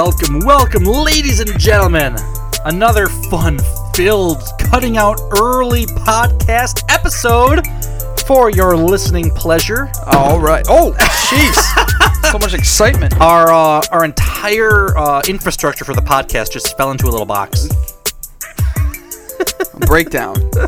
Welcome, welcome, ladies and gentlemen. Another fun filled, cutting out early podcast episode for your listening pleasure. All right. Oh, jeez. so much excitement. Our uh, our entire uh, infrastructure for the podcast just fell into a little box. Breakdown.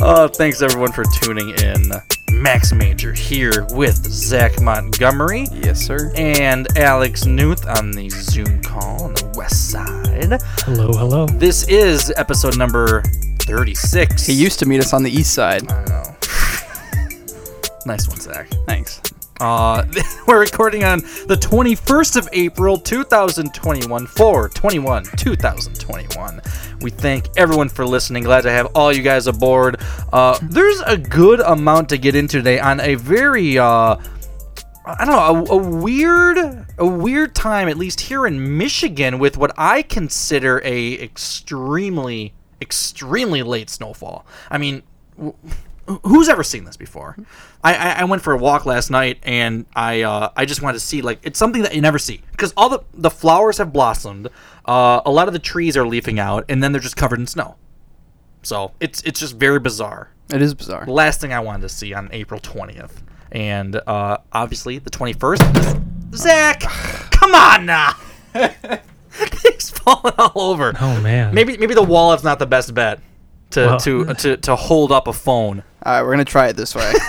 Uh, thanks everyone for tuning in. Max Major here with Zach Montgomery Yes, sir. and Alex Newth on the Zoom call on the west side. Hello, hello. This is episode number 36. He used to meet us on the east side. I know. nice one, Zach. Thanks. Uh, we're recording on the 21st of April, 2021, for 21, 2021. We thank everyone for listening. Glad to have all you guys aboard. Uh, there's a good amount to get into today on a very, uh, I don't know, a, a weird, a weird time, at least here in Michigan, with what I consider a extremely, extremely late snowfall. I mean, who's ever seen this before? I, I, I went for a walk last night and I uh, I just wanted to see like it's something that you never see because all the the flowers have blossomed, uh, a lot of the trees are leafing out and then they're just covered in snow. So it's it's just very bizarre. It is bizarre. Last thing I wanted to see on April twentieth, and uh, obviously the twenty first. Zach, come on now. Things falling all over. Oh man. Maybe maybe the wallet's not the best bet to Well- to, to to hold up a phone. All right, we're gonna try it this way.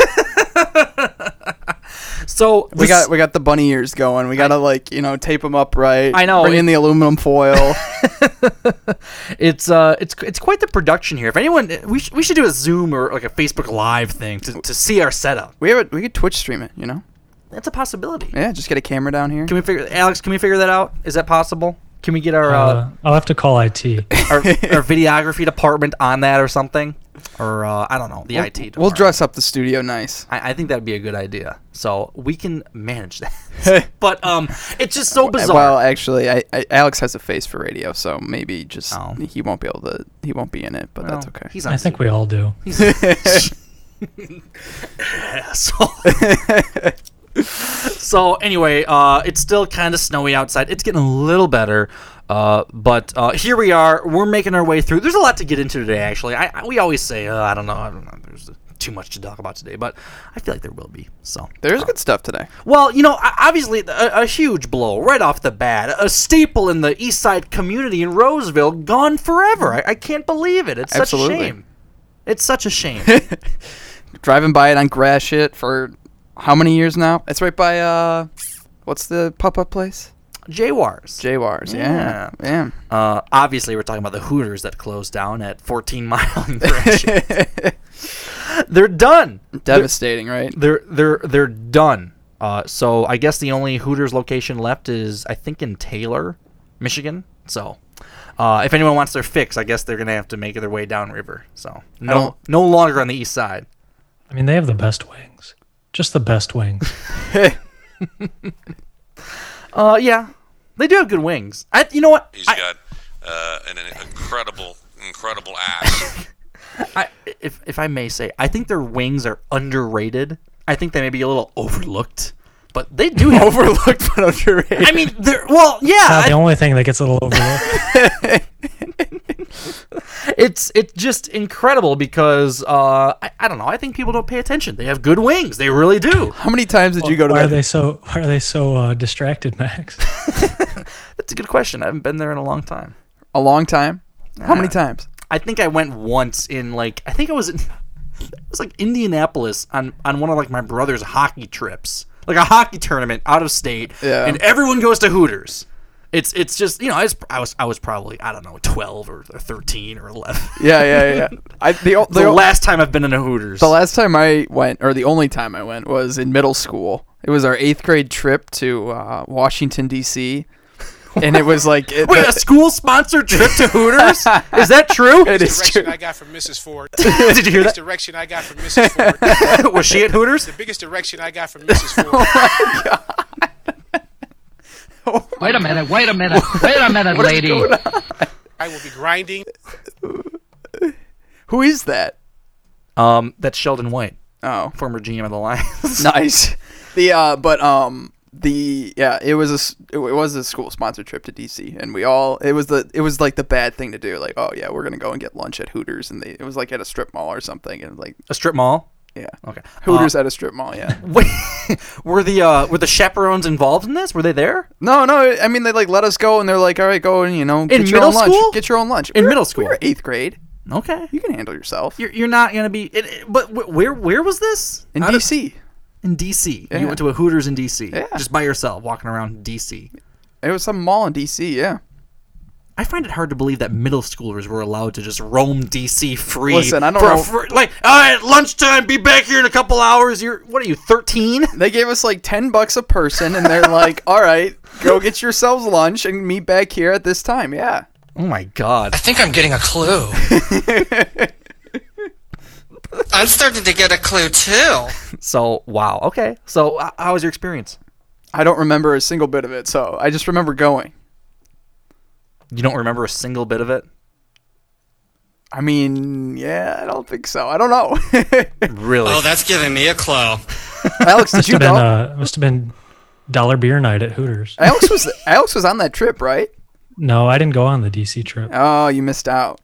So we got we got the bunny ears going. We gotta like you know tape them up right. I know, Bring it- in the aluminum foil. it's uh it's it's quite the production here. If anyone we sh- we should do a Zoom or like a Facebook Live thing to, to see our setup. we have it. We could Twitch stream it. You know. That's a possibility. Yeah, just get a camera down here. Can we figure Alex? Can we figure that out? Is that possible? Can we get our uh, Uh, I'll have to call IT. our, our videography department on that or something? Or uh, I don't know the IT. We'll dress up the studio nice. I, I think that'd be a good idea. So we can manage that. but um, it's just so bizarre. Well, actually, I, I, Alex has a face for radio, so maybe just Oh. he won't be able to. He won't be in it, but that's okay. He's on I think we all do. asshole. so anyway, uh, it's still kind of snowy outside. It's getting a little better, uh, but uh, here we are. We're making our way through. There's a lot to get into today. Actually, I, I we always say uh, I don't know. I don't know. There's too much to talk about today, but I feel like there will be. So There's good stuff today. well, you know, obviously a, a huge blow right off the bat. A staple in the East Side community in Roseville gone forever. I, I can't believe it. It's such Absolutely. a shame. It's such a shame. Driving by it on Gratiot for how many years now? It's right by uh, what's the pop up place? Jaguars. Jaguars. Yeah, yeah. Uh, obviously, we're talking about the Hooters that closed down at 14 Mile and Gratiot. they're done. Devastating, right? They're they're they're done. Uh, so I guess the only Hooters location left is I think in Taylor, Michigan. So. Uh, if anyone wants their fix, I guess they're gonna have to make their way downriver. So no, no longer on the east side. I mean, they have the best wings. Just the best wings. Uh, yeah, they do have good wings. I, you know what? He's I- got uh, an, an incredible, incredible ass. I, if if I may say, I think their wings are underrated. I think they may be a little overlooked, but they do have Overlooked but underrated. I mean, they're well, yeah. Not the I- only thing that gets a little overlooked. it's it's just incredible because uh, I, I don't know. I think people don't pay attention. They have good wings. They really do. How many times did you go to why are they so Why are they so uh, distracted, Max? That's a good question. I haven't been there in a long time. A long time. How many times? I think I went once in like I think I was in it was like Indianapolis on on one of like my brother's hockey trips, like a hockey tournament out of state, Yeah. and everyone goes to Hooters. It's it's just you know I was I was I was probably I don't know twelve or, or thirteen or eleven. Yeah, yeah, yeah. I the, the the, last time I've been in a Hooters. the last time I went, or the only time I went, was in middle school. It was our eighth grade trip to uh, Washington D.C. And it was like it, Wait, a school sponsored trip to Hooters? Is that true? it is direction true. I got from Mrs. Ford. Did you hear biggest that? direction I got from Mrs. Ford. Was she at Hooters? the biggest direction I got from Mrs. Ford. Oh Wait a minute, wait a minute, wait a minute, lady. I will be grinding. Who is that? Um, that's Sheldon White, Oh, former GM of the Lions. nice. The uh, but um, the yeah, it was a it was a school sponsored trip to DC, and we all it was the it was like the bad thing to do. Like, oh yeah, we're gonna go and get lunch at Hooters, and they it was like at a strip mall or something, and like a strip mall. yeah, Okay. Hooters Uh, at a strip mall. Yeah. were the uh, were the chaperones involved in this? Were they there No, no. I mean, they like let us go, and they're like, all right, go and you know get your middle own lunch. school? Get your own lunch In We were- middle We school? were eighth grade. Okay. You can handle yourself. You're, you're not gonna be. It, it- but where where was this? in Out of- DC. In DC. Yeah. You went to a Hooters in DC. Yeah. Just by yourself, walking around DC. It was some mall in DC. Yeah. I find it hard to believe that middle schoolers were allowed to just roam DC free. Listen, I don't for know- fr- like, all right, lunchtime, be back here in a couple hours. You're what are you, 13? They gave us like ten bucks a person, and they're like, all right, go get yourselves lunch and meet back here at this time. Yeah. Oh my god. I think I'm getting a clue. I'm starting to get a clue too. So wow. Okay. So how was your experience? I don't remember a single bit of it, so I just remember going. You don't remember a single bit of it? I mean, yeah, I don't think so. I don't know. Really? Oh, that's giving me a clue. Alex, did Must you have been go? uh, must have been dollar beer night at Hooters. Alex was Alex was on that trip, right? No, I didn't go on the DC trip. Oh, you missed out.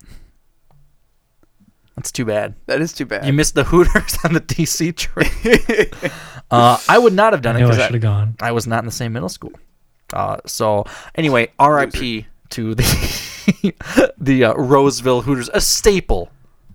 That's too bad. That is too bad. You missed the Hooters on the DC trip. uh, I would not have done I it knew I should have gone. I was not in the same middle school. Uh, so anyway, R.I.P. to the the uh, Roseville Hooters, a staple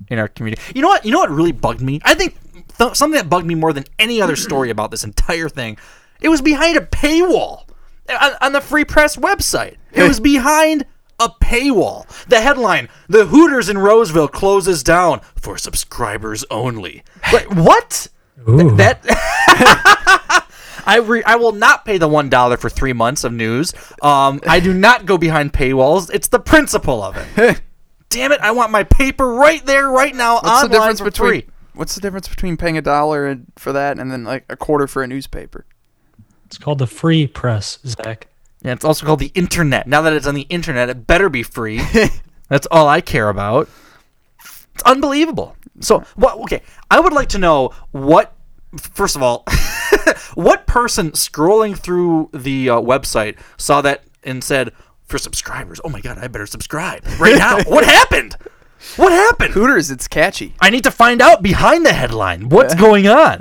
in our community. You know what? You know what really bugged me? I think th- something that bugged me more than any other story about this entire thing. It was behind a paywall on, on the Free Press website. It was behind a paywall. The headline: The Hooters in Roseville closes down for subscribers only. Wait, what? Ooh. That I re- I will not pay the one dollar for three months of news. Um, I do not go behind paywalls. It's the principle of it. Damn it! I want my paper right there, right now, What's online the difference for between free. What's the difference between paying a dollar for that and then like a quarter for a newspaper? It's called the free press, Zach. Yeah, it's also called the internet. Now that it's on the internet, it better be free. That's all I care about. It's unbelievable. So, what? Okay, I would like to know what. First of all, what person scrolling through the uh, website saw that and said, "For subscribers, oh my god, I better subscribe right now." what happened? What happened? Hooters, it's catchy. I need to find out behind the headline. What's going on?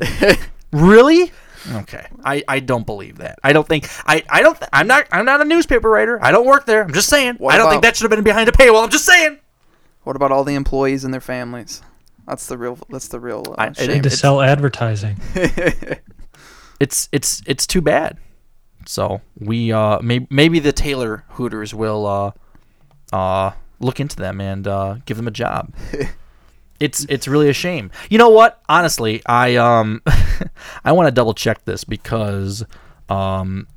really? Okay. I, I don't believe that. I don't think I, I don't I'm not I'm not a newspaper writer. I don't work there. I'm just saying. What I don't think that should have been behind a paywall. I'm just saying. What about all the employees and their families? That's the real. That's the real uh, I- I shame. Need to It's- sell advertising. It's it's it's too bad. So we uh maybe maybe the Taylor Hooters will uh uh look into them and uh give them a job. It's it's really a shame. You know what? Honestly, I um I want to double check this because um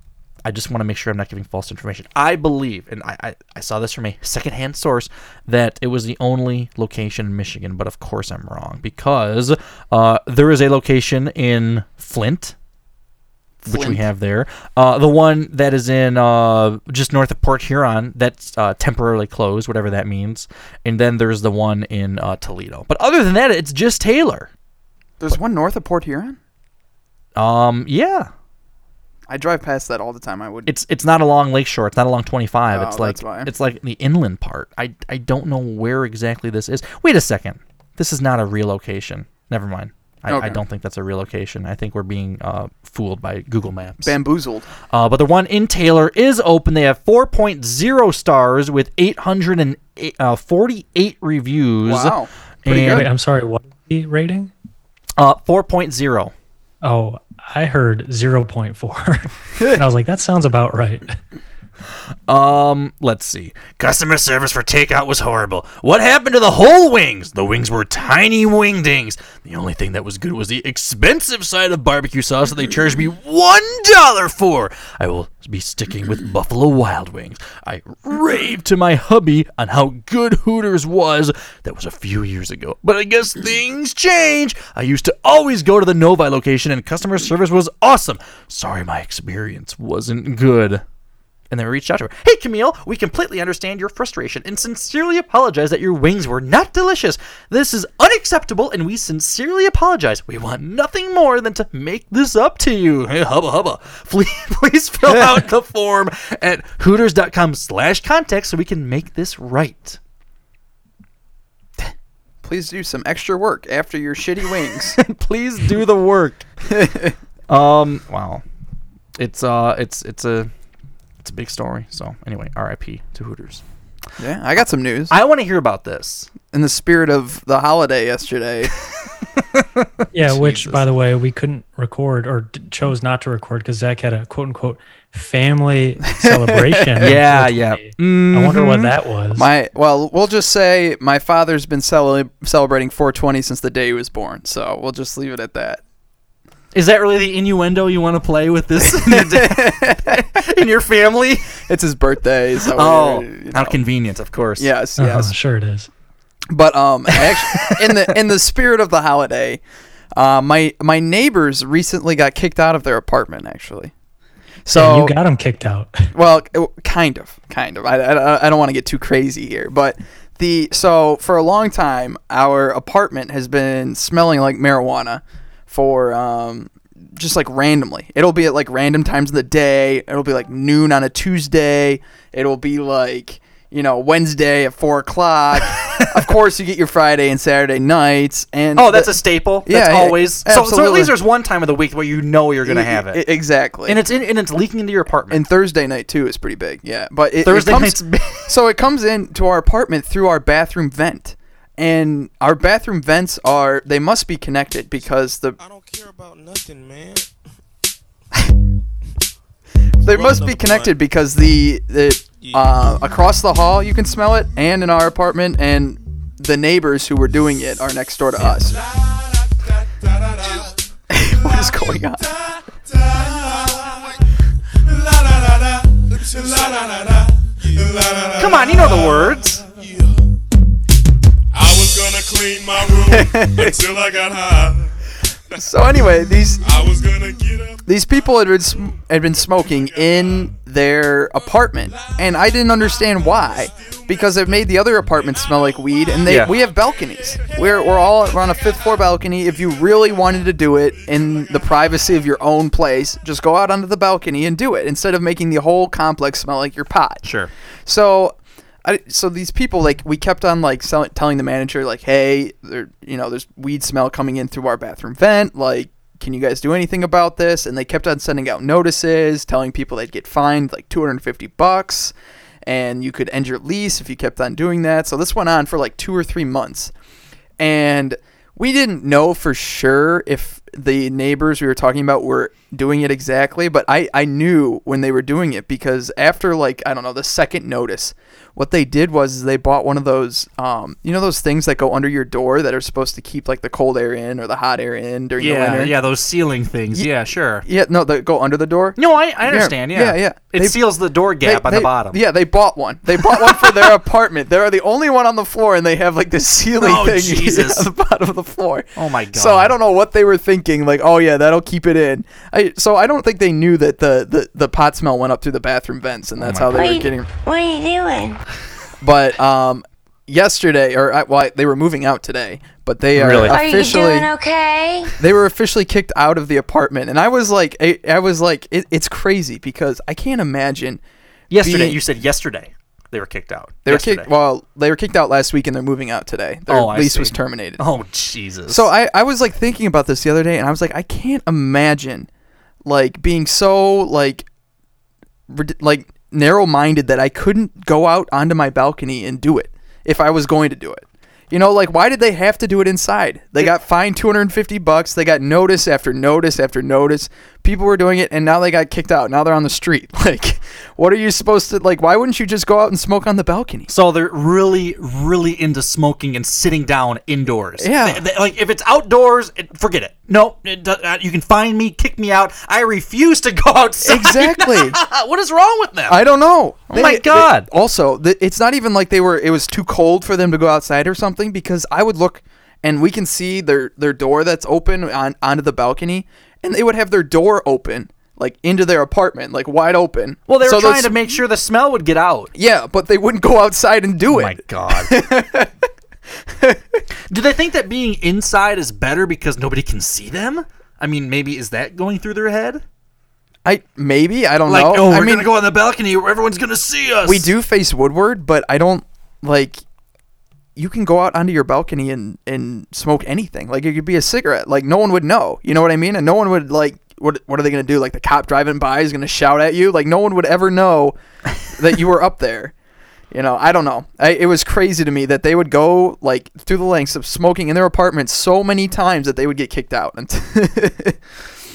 I just want to make sure I'm not giving false information. I believe, and I, I, I saw this from a secondhand source, that it was the only location in Michigan, but of course I'm wrong because uh, there is a location in Flint, which we have there. Uh, the one that is in uh, just north of Port Huron, that's uh, temporarily closed, whatever that means. And then there's the one in uh, Toledo. But other than that, it's just Taylor. There's one north of Port Huron. Um, yeah, I drive past that all the time. I would. it's it's not along Lakeshore. It's not along 25. Oh, it's like why. it's like the inland part. I I don't know where exactly this is. Wait a second. This is not a real location. Never mind. I, I don't think that's a real location. I think we're being uh, fooled by Google Maps. bamboozled. Uh, but the one in Taylor is open. They have 4.0 stars with 848 uh, reviews. Wow. Pretty And Wait, I'm sorry. What? rating? Uh, 4.0. Oh, I heard 0.4. and I was like, that sounds about right. Um, let's see. Customer service for takeout was horrible. What happened to the whole wings? The wings were tiny wingdings. The only thing that was good was the expensive side of barbecue sauce that they charged me one dollar for. I will be sticking with Buffalo Wild Wings. I raved to my hubby on how good Hooters was. That was a few years ago, but I guess things change. I used to always go to the Novi location, and customer service was awesome. Sorry, my experience wasn't good. And then we reached out to her. Hey, Camille, we completely understand your frustration and sincerely apologize that your wings were not delicious. This is unacceptable, and we sincerely apologize. We want nothing more than to make this up to you. Hey, hubba hubba. Please, please fill out the form at hooters.com slash contact so we can make this right. Please do some extra work after your shitty wings. please do the work. um, wow. It's uh it's it's a it's a big story. So anyway, RIP to Hooters. Yeah, I got some news. I want to hear about this. In the spirit of the holiday yesterday. Yeah, which, by the way, we couldn't record or d- chose not to record because Zach had a quote unquote family celebration. Yeah, yeah. unfortunately. I mm-hmm. wonder what that was. My well, we'll just say my father's been cele- celebrating 420 since the day he was born. So we'll just leave it at that. Is that really the innuendo you want to play with this in your, in your family? It's his birthday. So oh, we're, you how know. convenient, of course. Yes, Uh-huh, yes. sure it is. But um, actually, in the in the spirit of the holiday, uh, my my neighbors recently got kicked out of their apartment. Actually, so Yeah, you got them kicked out. well, kind of, kind of. I, I, I don't want to get too crazy here, but the so for a long time, our apartment has been smelling like marijuana for um just like randomly. It'll be at like random times of the day. It'll be like noon on a Tuesday. It'll be like you know Wednesday at four o'clock. of course, you get your Friday and Saturday nights. And Oh, that's the- a staple. Yeah, That's yeah, always. So, so at least there's one time of the week where you know you're gonna have it, exactly. and it's in, and it's leaking into your apartment. And Thursday night too is pretty big. Yeah, but it, Thursday it comes, night's so it comes into our apartment through our bathroom vent, and our bathroom vents are they must be connected because the I don't care about nothing, man. they must be connected because the the uh, across the hall you can smell it, and in our apartment, and the neighbors who were doing it are next door to us. what is going on? Come on, you know the words. I clean my room until I got high. So anyway, these I was gonna get up. these people had been sm- had been smoking in their apartment, and I didn't understand why. Because it made the other apartments smell like weed, and they Yeah. we have balconies. We're we're all we're on a fifth floor balcony. If you really wanted to do it in the privacy of your own place, just go out onto the balcony and do it instead of making the whole complex smell like your pot. Sure. So, I, so these people like we kept on like sell, telling the manager like, hey, there, you know, there's weed smell coming in through our bathroom vent. Like, can you guys do anything about this? And they kept on sending out notices, telling people they'd get fined like 250 bucks, and you could end your lease if you kept on doing that. So this went on for like two or three months, and we didn't know for sure if the neighbors we were talking about were doing it exactly, but I, I knew when they were doing it because after like I don't know the second notice, what they did was they bought one of those um you know those things that go under your door that are supposed to keep like the cold air in or the hot air in during the Yeah, winter. yeah, those ceiling things. Yeah, sure. Yeah, no, that go under the door. No, I, I understand. Yeah, yeah, yeah. It They- seals the door gap They- on they- the bottom. Yeah, they bought one. They bought one for their apartment. They're the only one on the floor, and they have like this ceiling Oh, thing Jesus. on the bottom of the floor. Oh my god. So I don't know what they were thinking. Like, oh yeah, that'll keep it in. I so I don't think they knew that the the, the pot smell went up through the bathroom vents, and that's my how they were you- getting. What are you doing? But um, yesterday or I- well, they were moving out today, but they are Really? Are you officially doing okay? they were officially kicked out of the apartment, and I was like, I, I was like, it, it's crazy because I can't imagine. Yesterday, being- you said yesterday they were kicked out. They were kicked. Well, they were kicked out last week, and they're moving out today. Their Oh, lease was terminated. Oh Jesus. So I, I was like thinking about this the other day, and I was like, I can't imagine, like being so like, like narrow-minded that I couldn't go out onto my balcony and do it if I was going to do it. You know, like why did they have to do it inside? They got fined 250 bucks. They got notice after notice after notice. People were doing it and now they got kicked out. Now they're on the street. Like what are you supposed to like why wouldn't you just go out and smoke on the balcony? So they're really, really into smoking and sitting down indoors. Yeah. They- they- like if it's outdoors, it, forget it. No, it, uh, you can find me, kick me out. I refuse to go outside. Exactly. what is wrong with them? I don't know. Oh my God. also, it's not even like they were. It was too cold for them to go outside or something. Because I would look, and we can see their their door that's open on onto the balcony, and they would have their door open, like into their apartment, like wide open. well, they were So trying those- to make sure the smell would get out. Yeah, but they wouldn't go outside and do Oh it. my god. Do they think that being inside is better because nobody can see them? I mean, maybe is that going through their head? I maybe I don't Like, know. oh, we're I mean, gonna go on the balcony where everyone's gonna see us. we do face Woodward, but I don't like. You can go out onto your balcony and and smoke anything. Like it could be a cigarette. Like no one would know. You know what I mean? And no one would like. What what are they gonna do? Like the cop driving by is gonna shout at you. Like no one would ever know that you were up there. You know, I don't know. I, it was crazy to me that they would go like through the lengths of smoking in their apartment so many times that they would get kicked out.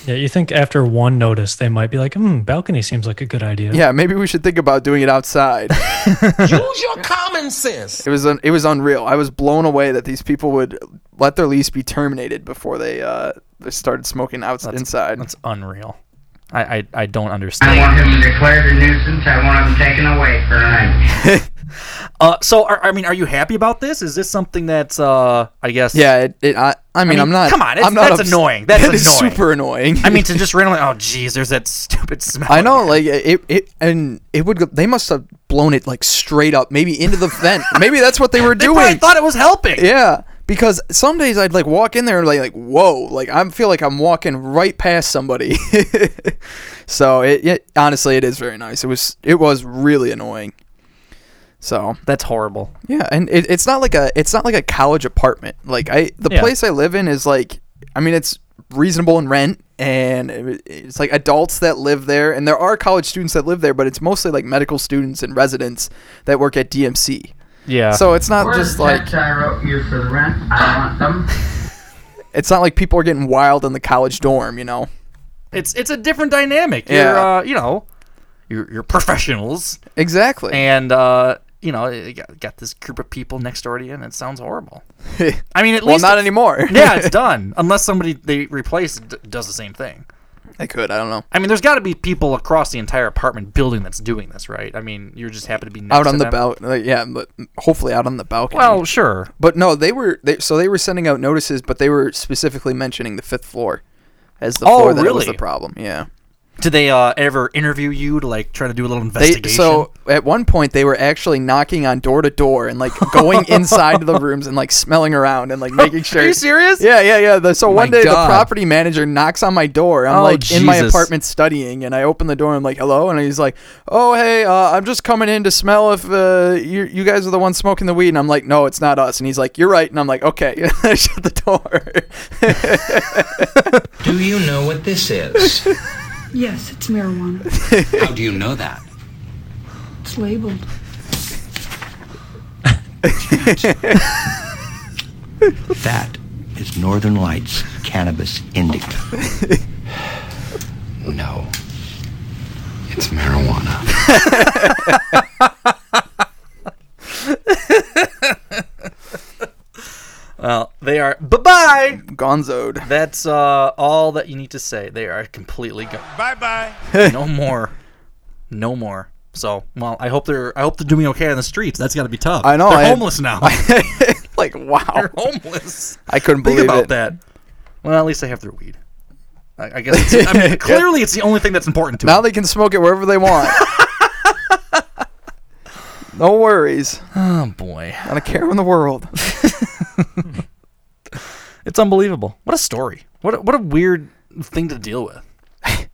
Yeah, you think after one notice they might be like, hmm, balcony seems like a good idea. yeah, maybe we should think about doing it outside. Use your common sense. It was un- it was unreal. I was blown away that these people would let their lease be terminated before they uh they started smoking outside inside. That's unreal. I I, I don't understand. I understand. want him declared a nuisance. I want him taken away for tonight. Uh, so are, I mean, are you happy about this? Is this something that's uh, I guess? Yeah, it, it I, I mean, I mean, am not. come on, it's- I'm not that's ups- annoying. That's that is annoying. super annoying. I mean, to just randomly, oh, geez, there's that stupid smell. I know, like it, it, and it would. They must have blown it like straight up, maybe into the vent. maybe that's what they were They doing. I thought it was helping. Yeah, because some days I'd like walk in there and like, like whoa, like I feel like I'm walking right past somebody. so it, it honestly, it is very nice. It was it was really annoying. So That's horrible. yeah, and it, it's not like a it's not like a college apartment. Like I the Yeah. place I live in is like I mean it's reasonable in rent and it- it's like adults that live there and there are college students that live there, but it's mostly like medical students and residents that work at DMC. Yeah. So it's not Where's just like I wrote you for the rent? I want them. it's not like people are getting wild in the college dorm, you know. it's it's a different dynamic. Yeah. You're uh, you know, you're you're professionals, Exactly. and uh, you know, you got, got this group of people next door to you, and it sounds horrible. I mean, at well, least not anymore. yeah, it's done. Unless somebody they replace d- does the same thing. they could. I don't know. I mean, there's got to be people across the entire apartment building that's doing this, right? I mean, you're just happen to be Out to on the balcony, like, yeah, but hopefully out on the balcony. Well, sure. But no, they were they so they were sending out notices, but they were specifically mentioning the fifth floor as the Oh, floor that it was the problem. Yeah. Did they uh, ever interview you to like try to do a little They investigation? so at one point they were actually knocking on door to door and like going inside the rooms and like smelling around and like making sure. Are you serious? Yeah, yeah, yeah. The, so Oh one day God. the property manager knocks on my door. I'm Oh, like in my apartment studying, and I open the door. and I'm like, "Hello," and he's like, "Oh, hey, uh, I'm just coming in to smell if uh, you you guys are the ones smoking the weed." And I'm like, "No, it's not us." And he's like, "You're right." And I'm like, "Okay." I shut the door. Do you know what this is? Yes, it's marijuana. How do you know that? It's labeled. That is Northern Lights Cannabis Indica. No. It's marijuana. well, they are. Bye bye. Gonzoed. That's uh, all that you need to say. They are completely gone. Bye bye. no more. No more. So, well, I hope they're I hope they're doing okay on the streets. That's got to be tough. I know, They're I- homeless now. like, wow. they're homeless. I couldn't Think believe about it. that. Well, at least they have their weed. I, I guess. It's, I mean, clearly, it's the only thing that's important to them. Now them. they can smoke it wherever they want. no worries. Oh boy, Not a care in the world. it's unbelievable. What a story. What a, what a weird thing to deal with.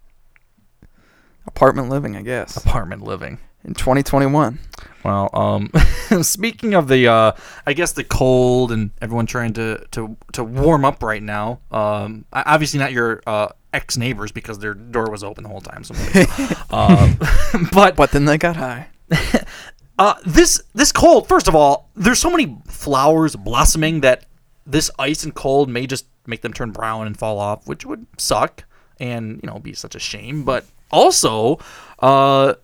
Apartment living, I guess. Apartment living. In 2021. Well, um, speaking of the, uh, I guess the cold and everyone trying to to, to warm up right now. Um, obviously not your uh, ex neighbors because their door was open the whole time. So, um, but But then they got high. Uh, this this cold. First of all, there's so many flowers blossoming that this ice and cold may just make them turn brown and fall off, which would suck and you know be such a shame. But also, uh,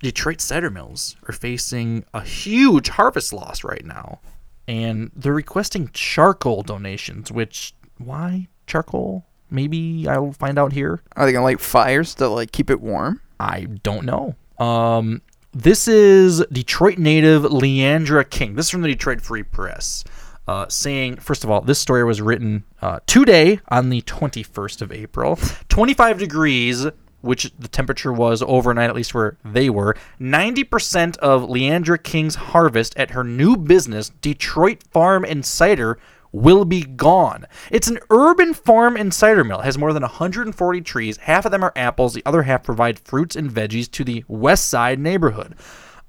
Detroit cider mills are facing a huge harvest loss right now, and they're requesting charcoal donations. Which why charcoal? Maybe I'll find out here. Are they gonna light fires to like keep it warm? I don't know. Um, this is Detroit native Leandra King. This is from the Detroit Free Press. Uh, saying, first of all, this story was written uh, today on the 21st of April. 25 degrees, which the temperature was overnight, at least where they were. 90% of Leandra King's harvest at her new business, Detroit Farm and Cider, will be gone. It's an urban farm and cider mill. It has more than 140 trees. Half of them are apples. The other half provide fruits and veggies to the West Side neighborhood.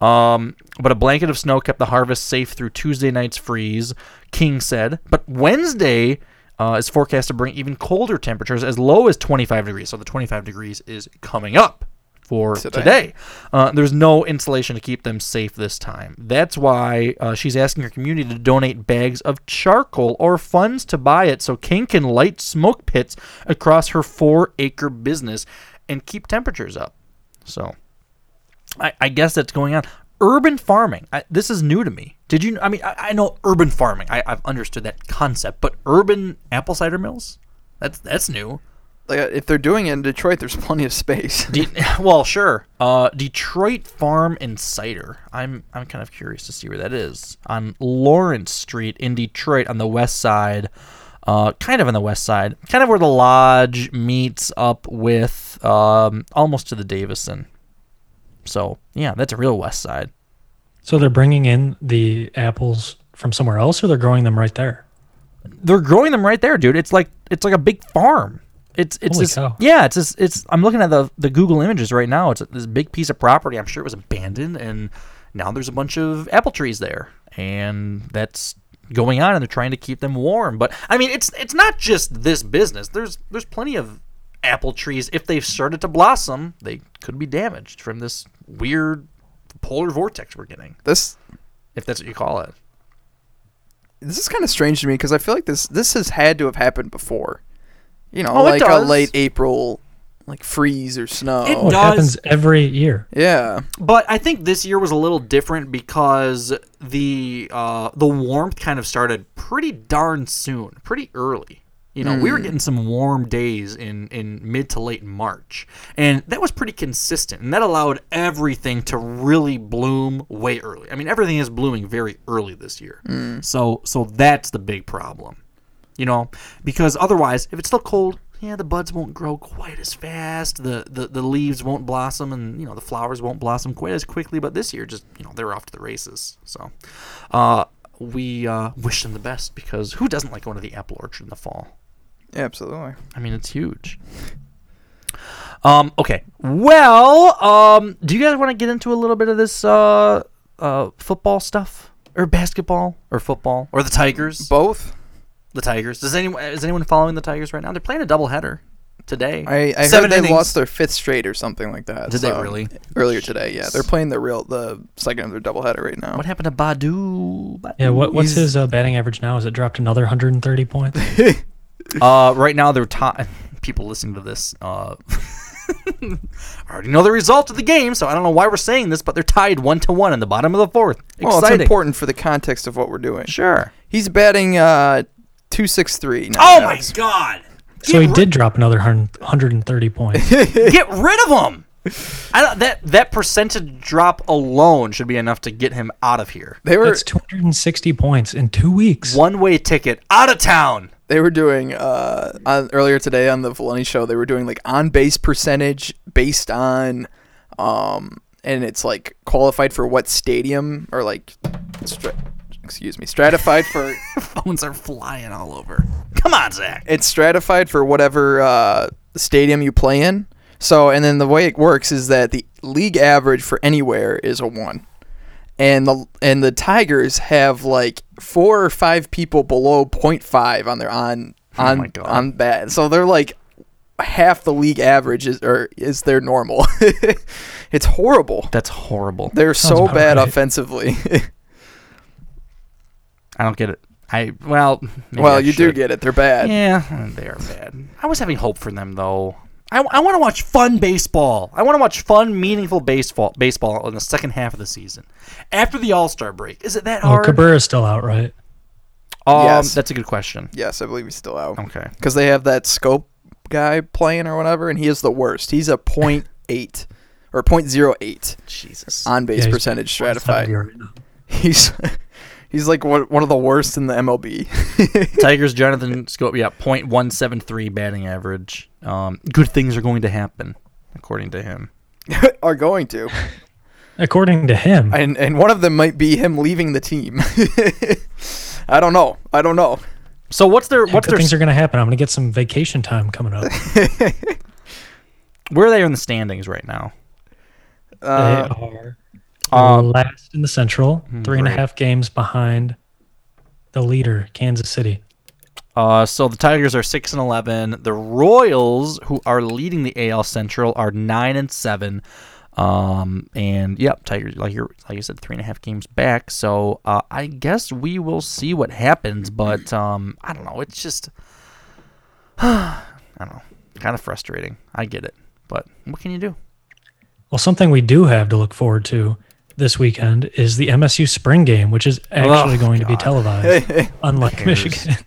Um, but a blanket of snow kept the harvest safe through Tuesday night's freeze, King said. But Wednesday uh, is forecast to bring even colder temperatures as low as 25 degrees. So the 25 degrees is coming up for Today. today. Uh, there's no insulation to keep them safe this time. That's why uh, she's asking her community to donate bags of charcoal or funds to buy it so King can light smoke pits across her four acre business and keep temperatures up. So I, I guess that's going on. Urban farming. I, this is new to me. Did you? I mean, I, I know urban farming. I, I've understood that concept, but urban apple cider mills. That's that's new. Like uh, if they're doing it in Detroit, there's plenty of space. De- well, sure. Uh, Detroit Farm and Cider. I'm I'm kind of curious to see where that is on Lawrence Street in Detroit on the west side. Uh, kind of on the west side, kind of where the lodge meets up with um, almost to the Davison. So yeah, that's a real west side. So they're bringing in the apples from somewhere else, or they're growing them right there. They're growing them right there, dude. It's like it's like a big farm. It's it's Holy this, cow. yeah. It's this, it's. I'm looking at the the Google images right now. It's this big piece of property. I'm sure it was abandoned, and now there's a bunch of apple trees there, and that's going on, and they're trying to keep them warm. But I mean, it's it's not just this business. There's there's plenty of apple trees. If they've started to blossom, they could be damaged from this weird polar vortex we're getting. This if that's what you call it. this is kind of strange to me because I feel like this this has had to have happened before. You know, Oh, like a late April, like freeze or snow. It Oh, it does. happens every year. Yeah. But I think this year was a little different because the uh, the warmth kind of started pretty darn soon, pretty early. You know, we were Mm. getting some warm days in, in mid to late March, and that was pretty consistent, and that allowed everything to really bloom way early. I mean, everything is blooming very early this year, Mm. so so that's the big problem. You know, because otherwise, if it's still cold, yeah, the buds won't grow quite as fast. The, the the leaves won't blossom, and you know the flowers won't blossom quite as quickly. But this year, just you know, they're off to the races. So, uh, we uh, wish them the best because who doesn't like going to the apple orchard in the fall? Yeah, absolutely. I mean, it's huge. Um. Okay. Well. Um. Do you guys want to get into a little bit of this uh uh football stuff or basketball or football or the Tigers? Both. The Tigers. Does anyone is anyone following the Tigers right now? They're playing a doubleheader today. I, I Seven heard they innings. lost their fifth straight or something like that. Did they really? Earlier today, yeah. They're playing the real the second of their doubleheader right now. What happened to Baddoo? Baddoo? Yeah, what, what's He's- his uh, batting average now? Has it dropped another 130 points? Uh, right now they're ti People listening to this uh, already know the result of the game, so I don't know why we're saying this, but they're tied one to one in the bottom of the fourth. Well, Exciting. it's important for the context of what we're doing. Sure. He's batting uh two six three. Oh my god! so he did drop another 100 130 points. Get rid of him. I don't, that that percentage drop alone should be enough to get him out of here. They were That's 260 points in two weeks. One way ticket out of town. they were doing uh on, earlier today on the Valenti show. They were doing like on base percentage based on um and it's like qualified for what stadium or like stra- excuse me stratified for Phones are flying all over. Come on, Zach. it's stratified for whatever uh, stadium you play in. So, and then the way it works is that the league average for anywhere is a one, and the and the Tigers have like four or five people below 0.5 on their on Oh on God. on bat. So they're like half the league average is or is their normal. it's horrible. That's horrible. They're Sounds so about bad right. offensively. I don't get it. I well, maybe well, I you do get it. They're bad. Yeah, they are bad. I was having hope for them though. I, I want to watch fun baseball. I want to watch fun, meaningful baseball baseball in the second half of the season. After the All Star break, is it that Oh, hard? Cabrera's still out, right? Um, Yes. that's a good question. Yes, I believe he's still out. Okay. Because they have that Schoop guy playing or whatever, and he is the worst. He's a point eight or point zero eight Jesus. on base Yeah, percentage stratified. He's he's like one, one of the worst in the MLB. Tigers, Jonathan Schoop, yeah, .173 batting average. Um, good things are going to happen, according to him. Are going to, According to him, and and one of them might be him leaving the team. I don't know. I don't know. So what's their Hey, what's good their things are going to happen. I'm going to get some vacation time coming up. where are they in the standings right now? Uh, they are Um, last in the Central, three and a half games behind the leader, Kansas City. Uh, so the Tigers are six and eleven. The Royals, who are leading the AL Central, are nine and seven. Um, and yep, Tigers, like you like you said, three and a half games back. So uh, I guess we will see what happens. But um, I don't know. It's just, I don't know, kind of frustrating. I get it, but what can you do? Well, something we do have to look forward to this weekend is the MSU spring game, which is actually Oh, going to be televised, unlike? Michigan.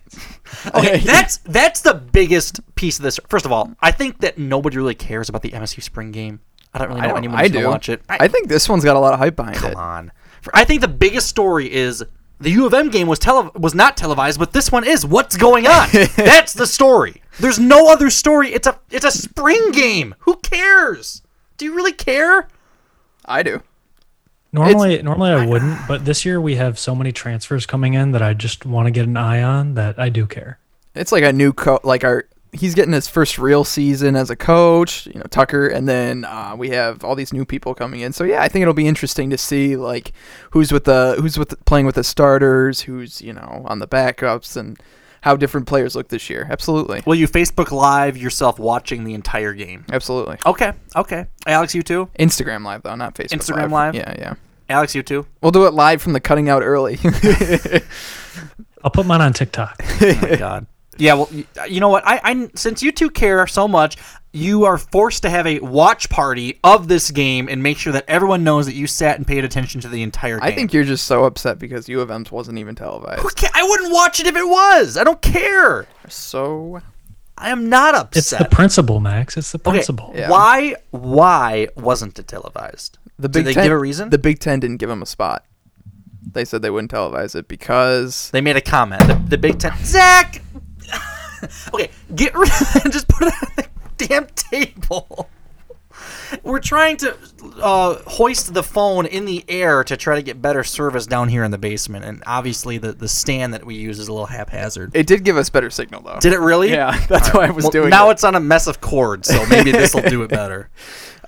Okay, that's that's the biggest piece of this. First of all, I think that nobody really cares about the MSU spring game. I don't really know I, don't- anyone I who's gonna do. watch it. I, think this one's got a lot of hype behind Come it. Come on. I think the biggest story is the U of M game was tele- was not televised, but this one is. What's going on? That's the story. There's no other story. It's a it's a spring game. Who cares? Do you really care? I do. Normally, normally I wouldn't, but this year we have so many transfers coming in that I just want to get an eye on that I do care. It's like a new co like our he's getting his first real season as a coach, you know, Tucker, and then uh, we have all these new people coming in. So yeah, I think it'll be interesting to see like who's with the who's with the, playing with the starters, who's you know on the backups, and how different players look this year. Absolutely, Will you Facebook Live yourself watching the entire game? absolutely. Okay, okay. Alex, you too. Instagram live though, not Facebook. Instagram Live? Yeah, yeah. Alex, you too. We'll do it live from the cutting out early. I'll put mine on TikTok. Oh my god. Yeah, well, uh, you know what? I, I since you two care so much, you are forced to have a watch party of this game and make sure that everyone knows that you sat and paid attention to the entire game. I think you're just so upset because U of M's wasn't even televised. Who ca- I wouldn't watch it if it was. I don't care. So I am not upset. It's the principle, Max. It's the okay, principle. Yeah. why why wasn't it televised? the Did they Ten, give a reason? The Big Ten didn't give him a spot. They said they wouldn't televise it because They made a comment. The, the Big Ten. Zach. okay, get rid of that and just put it on the damn table. We're trying to uh, hoist the phone in the air to try to get better service down here in the basement, and obviously the, the stand that we use is a little haphazard. it did give us better signal though. Did it really? Yeah, that's why I was Well, doing now it. it's on a mess of cords, so maybe this will do it better.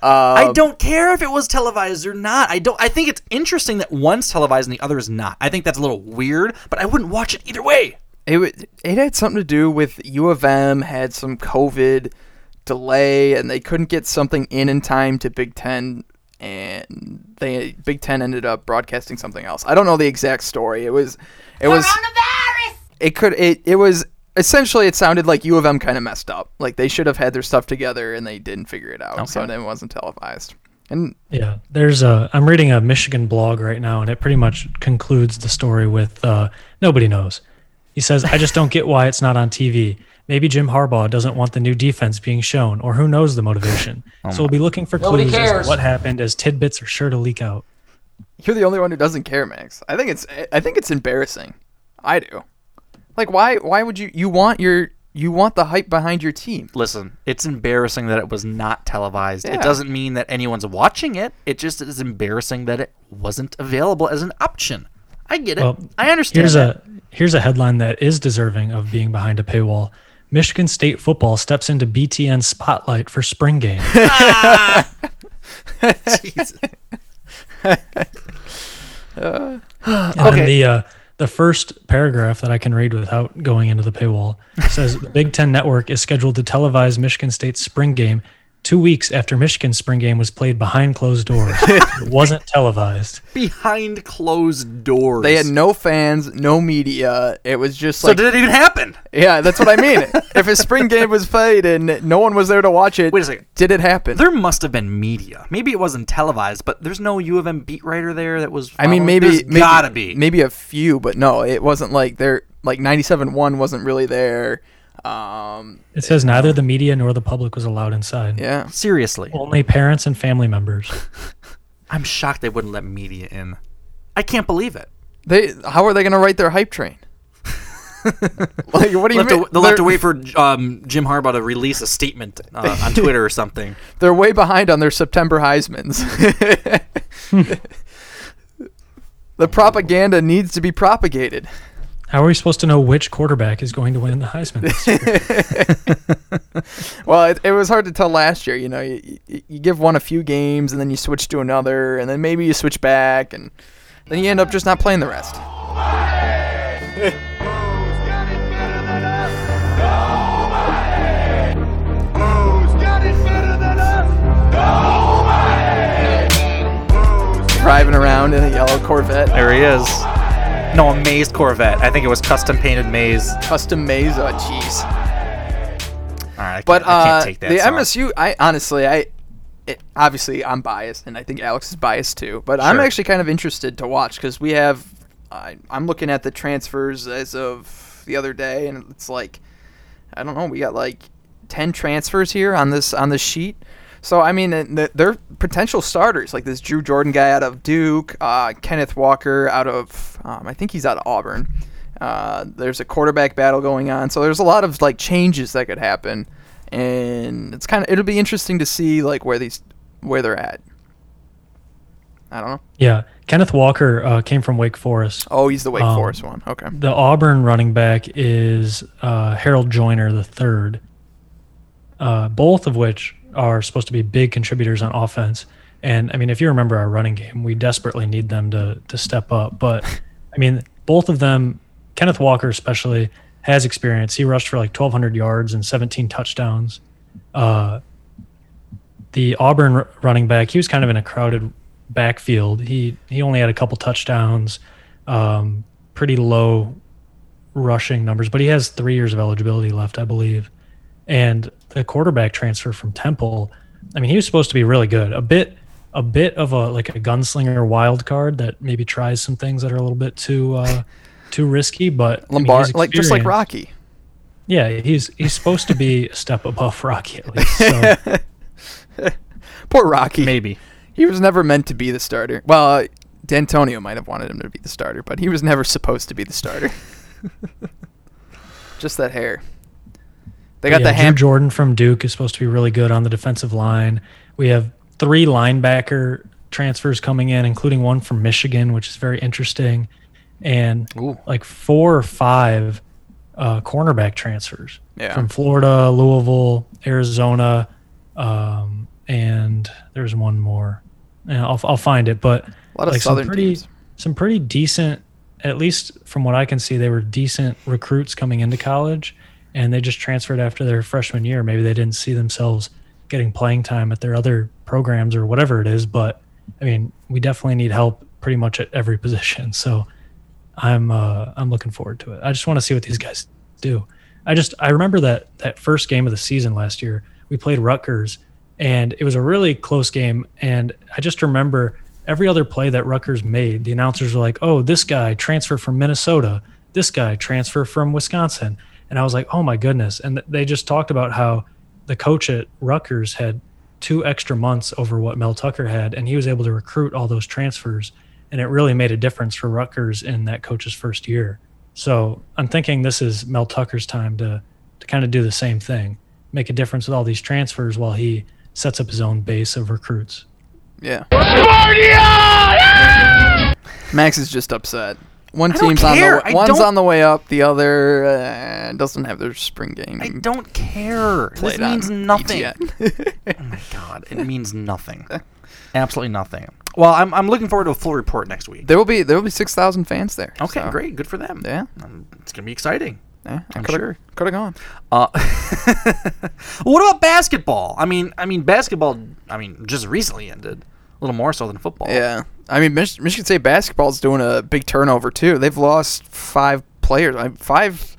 Um, I don't care if it was televised or not. I don't. I think it's interesting that one's televised and the other is not. I think that's a little weird, but I wouldn't watch it either way. It it had something to do with U of M had some COVID delay and they couldn't get something in in time to Big Ten, and they Big Ten ended up broadcasting something else. I don't know the exact story. It was, it was. It could. It it was essentially. It sounded like U of M kind of messed up. Like they should have had their stuff together and they didn't figure it out. So Okay. then it wasn't televised. And Yeah, there's a. I'm reading a Michigan blog right now, and it pretty much concludes the story with uh, nobody knows. He says, "I just don't get why it's not on TV. Maybe Jim Harbaugh doesn't want the new defense being shown, or who knows the motivation. Oh so we'll be looking for Nobody clues as to what happened, as tidbits are sure to leak out. You're the only one who doesn't care, Max. I think it's I think it's embarrassing. I do. Like why why would you you want your you want the hype behind your team? Listen, it's embarrassing that it was not televised. Yeah. It doesn't mean that anyone's watching it. It just is embarrassing that it wasn't available as an option. I get it. Well, I understand. Here's that. a here's a headline that is deserving of being behind a paywall. Michigan State football steps into BTN spotlight for spring game. Jesus. And Okay. then the uh, The first paragraph that I can read without going into the paywall says the Big Ten Network is scheduled to televise Michigan State's spring game two weeks after Michigan's spring game was played behind closed doors. it wasn't televised. Behind closed doors. They had no fans, no media. It was just like. So did it even happen? Yeah, that's what I mean. if a spring game was played and no one was there to watch it, Wait a second. did it happen? There must have been media. Maybe it wasn't televised, but there's no U of M beat writer there that was. I mean, maybe There's maybe, gotta be. maybe a few, but no, it wasn't like there. Like ninety-seven one wasn't really there. Um, It says neither the media nor the public was allowed inside. yeah, Seriously, Only parents and family members. I'm shocked they wouldn't let media in. I can't believe it. they. How are they going to write their hype train? like, what do you They'll have, mean? to, they'll have to wait for um, Jim Harbaugh to release a statement uh, on Twitter or something. They're way behind on their September Heisman's. the propaganda needs to be propagated. How are we supposed to know which quarterback is going to win the Heisman this year? Well, it, it was hard to tell last year. You know, you, you, you give one a few games, and then you switch to another, and then maybe you switch back, and then you end up just not playing the rest. Driving around in a yellow Corvette, There he is. No, a Maize Corvette. I think it was custom painted Maize. custom maize. Oh, jeez. All right, But can't, I can't uh, the. MSU, I honestly, I it, obviously I'm biased, and I think Alex is biased too. But I'm actually kind of interested to watch because we have, I I'm looking at the transfers as of the other day, and it's like, I don't know, we got like ten transfers here on this on this sheet. So I mean, they're potential starters like this Drew Jordan guy out of Duke, uh, Kenneth Walker out of, um, I think he's out of Auburn. Uh, there's a quarterback battle going on, so there's a lot of like changes that could happen, and it's kind of it'll be interesting to see like where these where they're at. I don't know. yeah, Kenneth Walker uh, came from Wake Forest. Oh, he's the Wake Um, Forest one. Okay. The Auburn running back is uh, Harold Joiner the third. Uh, both of which are supposed to be big contributors on offense. And I mean, if you remember our running game, we desperately need them to to step up. But I mean, both of them, Kenneth Walker especially, has experience. He rushed for like 1,200 yards and 17 touchdowns. Uh, the Auburn r- running back, he was kind of in a crowded backfield. He he only had a couple touchdowns, um, pretty low rushing numbers, but he has three years of eligibility left, I believe. And the quarterback transfer from Temple, I mean, he was supposed to be really good. A bit a bit of a like a gunslinger wild card that maybe tries some things that are a little bit too uh, too risky, but I mean, like just like. Rocky. Yeah, he's he's supposed to be a step above Rocky at least. So. Poor Rocky. Maybe. He was never meant to be the starter. Well, uh, Dantonio might have wanted him to be the starter, but he was never supposed to be the starter. Just that hair. They got yeah, the Drew ham. Jordan from Duke is supposed to be really good on the defensive line. We have three linebacker transfers coming in, including one from Michigan, which is very interesting, and like four or five uh, cornerback transfers Yeah. from Florida, Louisville, Arizona, um, and there's one more. And I'll I'll find it, but A lot of like Southern some pretty teams. some pretty decent. At least from what I can see, they were decent recruits coming into college, and they just transferred after their freshman year. Maybe they didn't see themselves getting playing time at their other programs or whatever it is. But I mean, we definitely need help pretty much at every position. So I'm uh, I'm looking forward to it. I just want to see what these guys do. I just I remember that that first game of the season last year. We played Rutgers, and it was a really close game. And I just remember every other play that Rutgers made, the announcers were like, "Oh, this guy transfer from Minnesota. This guy transfer from Wisconsin." And I was like, "Oh my goodness!" And they just talked about how the coach at Rutgers had two extra months over what Mel Tucker had, and he was able to recruit all those transfers, and it really made a difference for Rutgers in that coach's first year. So I'm thinking this is Mel Tucker's time to to kind of do the same thing, make a difference with all these transfers while he sets up his own base of recruits. Yeah. Max is just upset. One team's on the one's on the way up. The other uh, doesn't have their spring game. I don't care. This Played on means nothing. Oh my god, it means nothing. Absolutely nothing. Well, I'm, I'm looking forward to a full report next week. There will be there will be six thousand fans there. Okay, so, great. Good for them. Yeah, Um, it's gonna be exciting. yeah. I'm sure. Could have gone. Uh, what about basketball? I mean, I mean basketball. I mean, just recently ended. A little more so than football. Yeah, I mean Mich- Michigan State basketball's doing a big turnover too. They've lost five players. I five.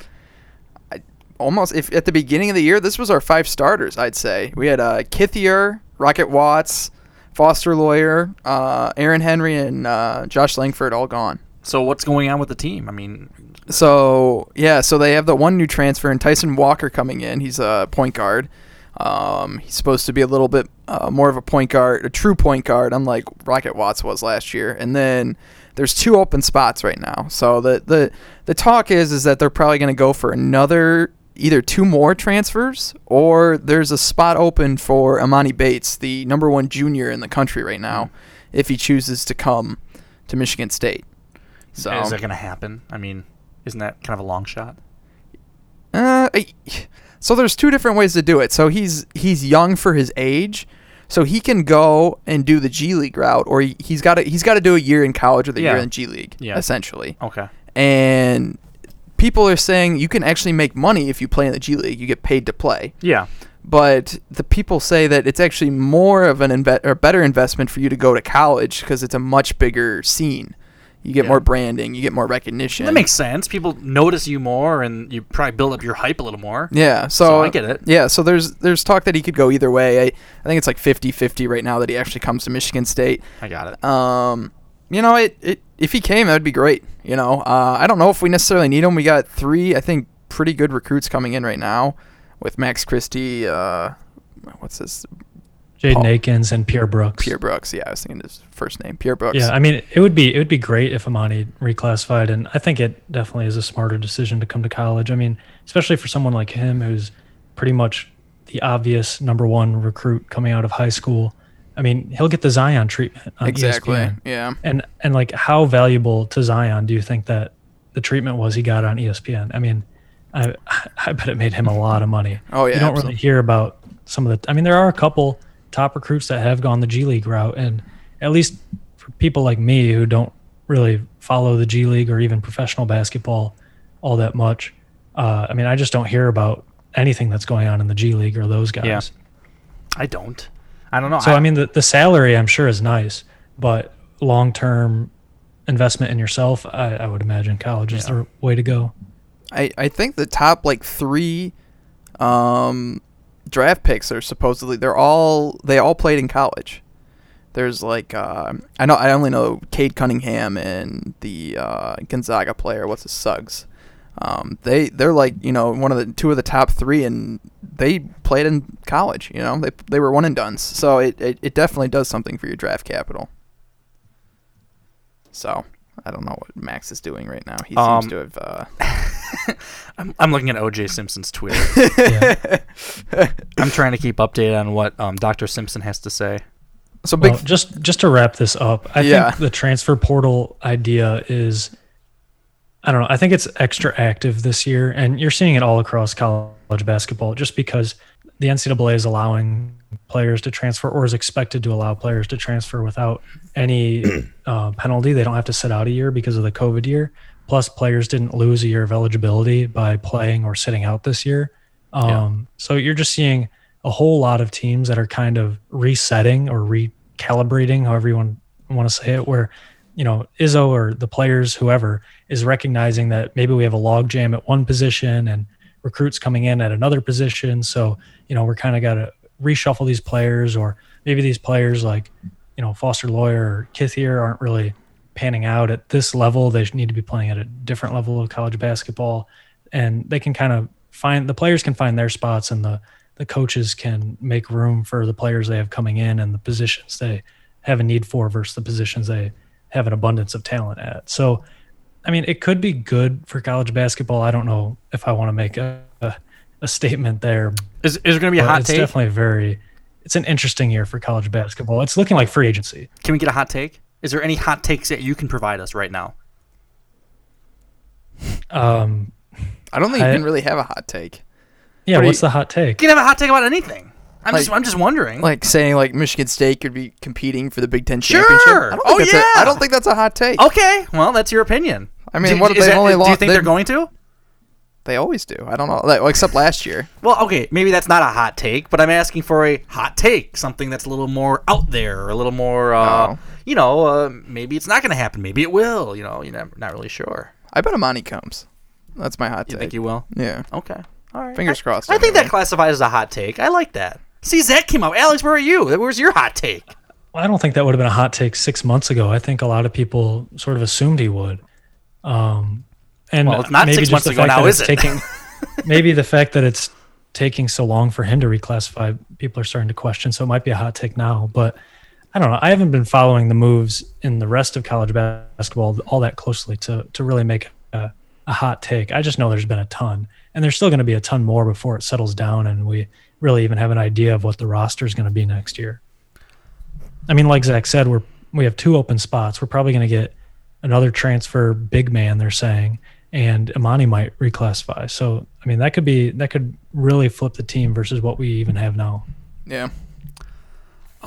I, almost if at the beginning of the year, this was our five starters. I'd say we had uh, Kithier, Rocket Watts, Foster Loyer, uh, Aaron Henry, and uh, Josh Langford all gone. So what's going on with the team? I mean, So yeah, so they have the one new transfer and Tyson Walker coming in. He's a point guard. Um, he's supposed to be a little bit uh, more of a point guard, a true point guard, unlike Rocket Watts was last year. And then there's two open spots right now. So the the the talk is is that they're probably going to go for another either two more transfers or there's a spot open for Emoni Bates, the number one junior in the country right now, if he chooses to come to Michigan State. So is that gonna happen? I mean, isn't that kind of a long shot? Uh, I- so there's two different ways to do it. So he's he's young for his age, so he can go and do the G League route, or he, he's got to he's got to do a year in college or the year in G League, Yeah. essentially. Okay. And people are saying you can actually make money if you play in the G League. You get paid to play. Yeah. But the people say that it's actually more of an inve- or better investment for you to go to college because it's a much bigger scene. You get Yeah. more branding, you get more recognition. That makes sense. People notice you more, and you probably build up your hype a little more. Yeah, so, I get it. Yeah, so there's there's talk that he could go either way. I, I think it's like 50-50 right now that he actually comes to Michigan State. I got it. Um, you know, it, it if he came, that'd be great. You know, uh, I don't know if we necessarily need him. We got three, I think, pretty good recruits coming in right now with Max Christie. Uh, what's this? Jaden Paul- Akins and Pierre Brooks. Pierre Brooks. Yeah, I was thinking his first name, Pierre Brooks. Yeah, I mean, it would be it would be great if Emoni reclassified, and I think it definitely is a smarter decision to come to college. I mean, especially for someone like him who's pretty much the obvious number one recruit coming out of high school. I mean, he'll get the Zion treatment on Exactly, ESPN. yeah. and and like how valuable to Zion do you think that the treatment was he got on ESPN? I mean, I I bet it made him a lot of money. Oh, yeah, you don't absolutely. really hear about some of the. I mean, there are a couple top recruits that have gone the G League route, and at least for people like me who don't really follow the G League or even professional basketball all that much, uh, I mean, I just don't hear about anything that's going on in the G League or those guys. Yeah. I don't. I don't know. So I, mean, the the salary I'm sure is nice, but long term investment in yourself, I, I would imagine college is the way to go. I, I think the top like three um, draft picks are supposedly they're all they all played in college. There's like uh, I know I only know Cade Cunningham and the uh, Gonzaga player. What's his Suggs? Um, they they're like you know one of the two of the top three, and they played in college. You know they they were one and duns. So it, it, it definitely does something for your draft capital. So I don't know what Max is doing right now. He seems Um, to have. Uh, I'm, I'm looking at OJ Simpson's Twitter. I'm trying to keep updated on what um, Dr. Simpson has to say. So Well, just just to wrap this up, I Yeah. think the transfer portal idea is I don't know, I think it's extra active this year and you're seeing it all across college basketball just because the NCAA is allowing players to transfer or is expected to allow players to transfer without any uh, penalty. They don't have to sit out a year because of the COVID year. Plus, players didn't lose a year of eligibility by playing or sitting out this year. Um, So you're just seeing a whole lot of teams that are kind of resetting or recalibrating, however you want, want to say it, where, you know, Izzo or the players, whoever, is recognizing that maybe we have a log jam at one position and recruits coming in at another position. So, you know, we're kind of got to reshuffle these players, or maybe these players like, you know, Foster Loyer or Kithier aren't really panning out at this level. They need to be playing at a different level of college basketball. And they can kind of find the players can find their spots and the the coaches can make room for the players they have coming in and the positions they have a need for versus the positions they have an abundance of talent at. So, I mean, it could be good for college basketball. I don't know if I want to make a, a, a statement there. Is, is there going to be a hot it's take? definitely very, it's an interesting year for college basketball. It's looking like free agency. Can we get a hot take? Is there any hot takes that you can provide us right now? Um, I don't think you I- can really have a hot take. yeah, What what's you- the hot take? You can have a hot take about anything. I'm just I'm just wondering. Like saying like Michigan State could be competing for the Big Ten Sure. championship. I don't Oh, think that's yeah. A, I don't think that's a hot take. okay, well that's your opinion. I mean, Do- what if they've that- only Do you think they're going to? They always do. I don't know. Like, well, except last year. Well, okay, maybe that's not a hot take, but I'm asking for a hot take, something that's a little more out there, a little more, uh, Oh. You know, uh, maybe it's not going to happen, maybe it will. You know, you're not, not really sure. I bet Emoni comes. That's my hot You take. You think you will? Yeah. Okay, all right. Fingers I- crossed. I think that classifies as a hot take. I like that. See, Zach came up. Alex, where are you? Where's your hot take? Well, I don't think that would have been a hot take six months ago. I think a lot of people sort of assumed he would. Um, and Well, it's not maybe six just months the ago fact now, that is it's it? Taking, maybe the fact that it's taking so long for him to reclassify, people are starting to question. So it might be a hot take now, but I don't know. I haven't been following the moves in the rest of college basketball all that closely to to really make a, a hot take. I just know there's been a ton, and there's still going to be a ton more before it settles down and we really even have an idea of what the roster is going to be next year. I mean, like Zach said, we're we have two open spots. We're probably going to get another transfer big man. They're saying, and Emoni might reclassify. So I mean, that could be that could really flip the team versus what we even have now. Yeah.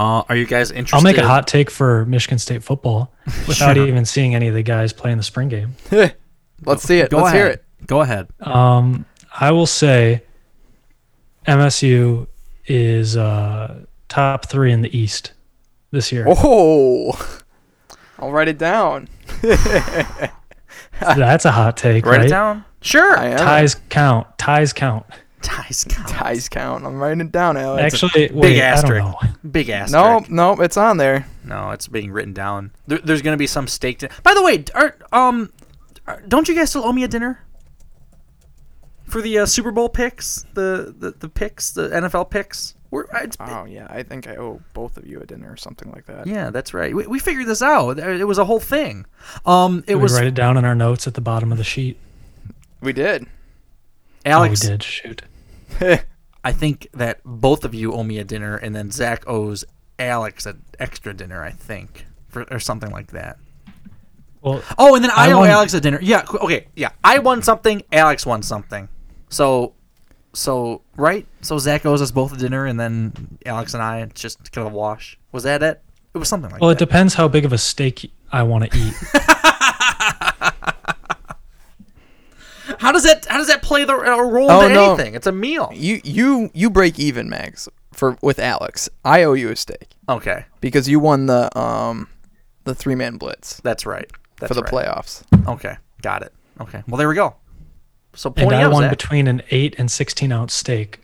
Uh, are you guys interested? I'll make a hot take for Michigan State football without Sure. even seeing any of the guys play in the spring game. Let's see it. Go Let's ahead. hear it. Go ahead. Um, I will say MSU is uh, top three in the East this year. Oh. I'll write it down. That's a hot take, Write right? it down. Sure. I am. Ties count. Ties count. Ties count. Ties count. I'm writing it down, Alex. Actually, Big wait, I don't asterisk. know. Big asterisk. no, no, it's on there. No, it's being written down. There, there's going to be some staked. In. By the way, are, um, are, don't you guys still owe me a dinner for the uh, Super Bowl picks? The, the the picks, the NFL picks. We're, it's, Oh yeah, I think I owe both of you a dinner or something like that. yeah, that's right. We, we figured this out. It was a whole thing. Um, it Did we was write it down in our notes at the bottom of the sheet. We did. Alex. Oh, we did. Shoot. I think that both of you owe me a dinner, and then Zach owes Alex an extra dinner. I think, for, or something like that. Well, Oh, and then I, I owe won- Alex a dinner. Yeah. Okay. Yeah. I won something. Alex won something. So, so right. So Zach owes us both a dinner, and then Alex and I it's just kind of a wash. Was that it? It was something like that. well, it depends how big of a steak I want to eat. how does that? How does that play the uh, role Oh, into no. anything? It's a meal. You you you break even, Max, for with Alex. I owe you a steak Okay. because you won the um the three man blitz That's right. That's for the right. playoffs. Okay. Got it. Okay. Well, there we go. So and I won Zach. between an eight and sixteen ounce steak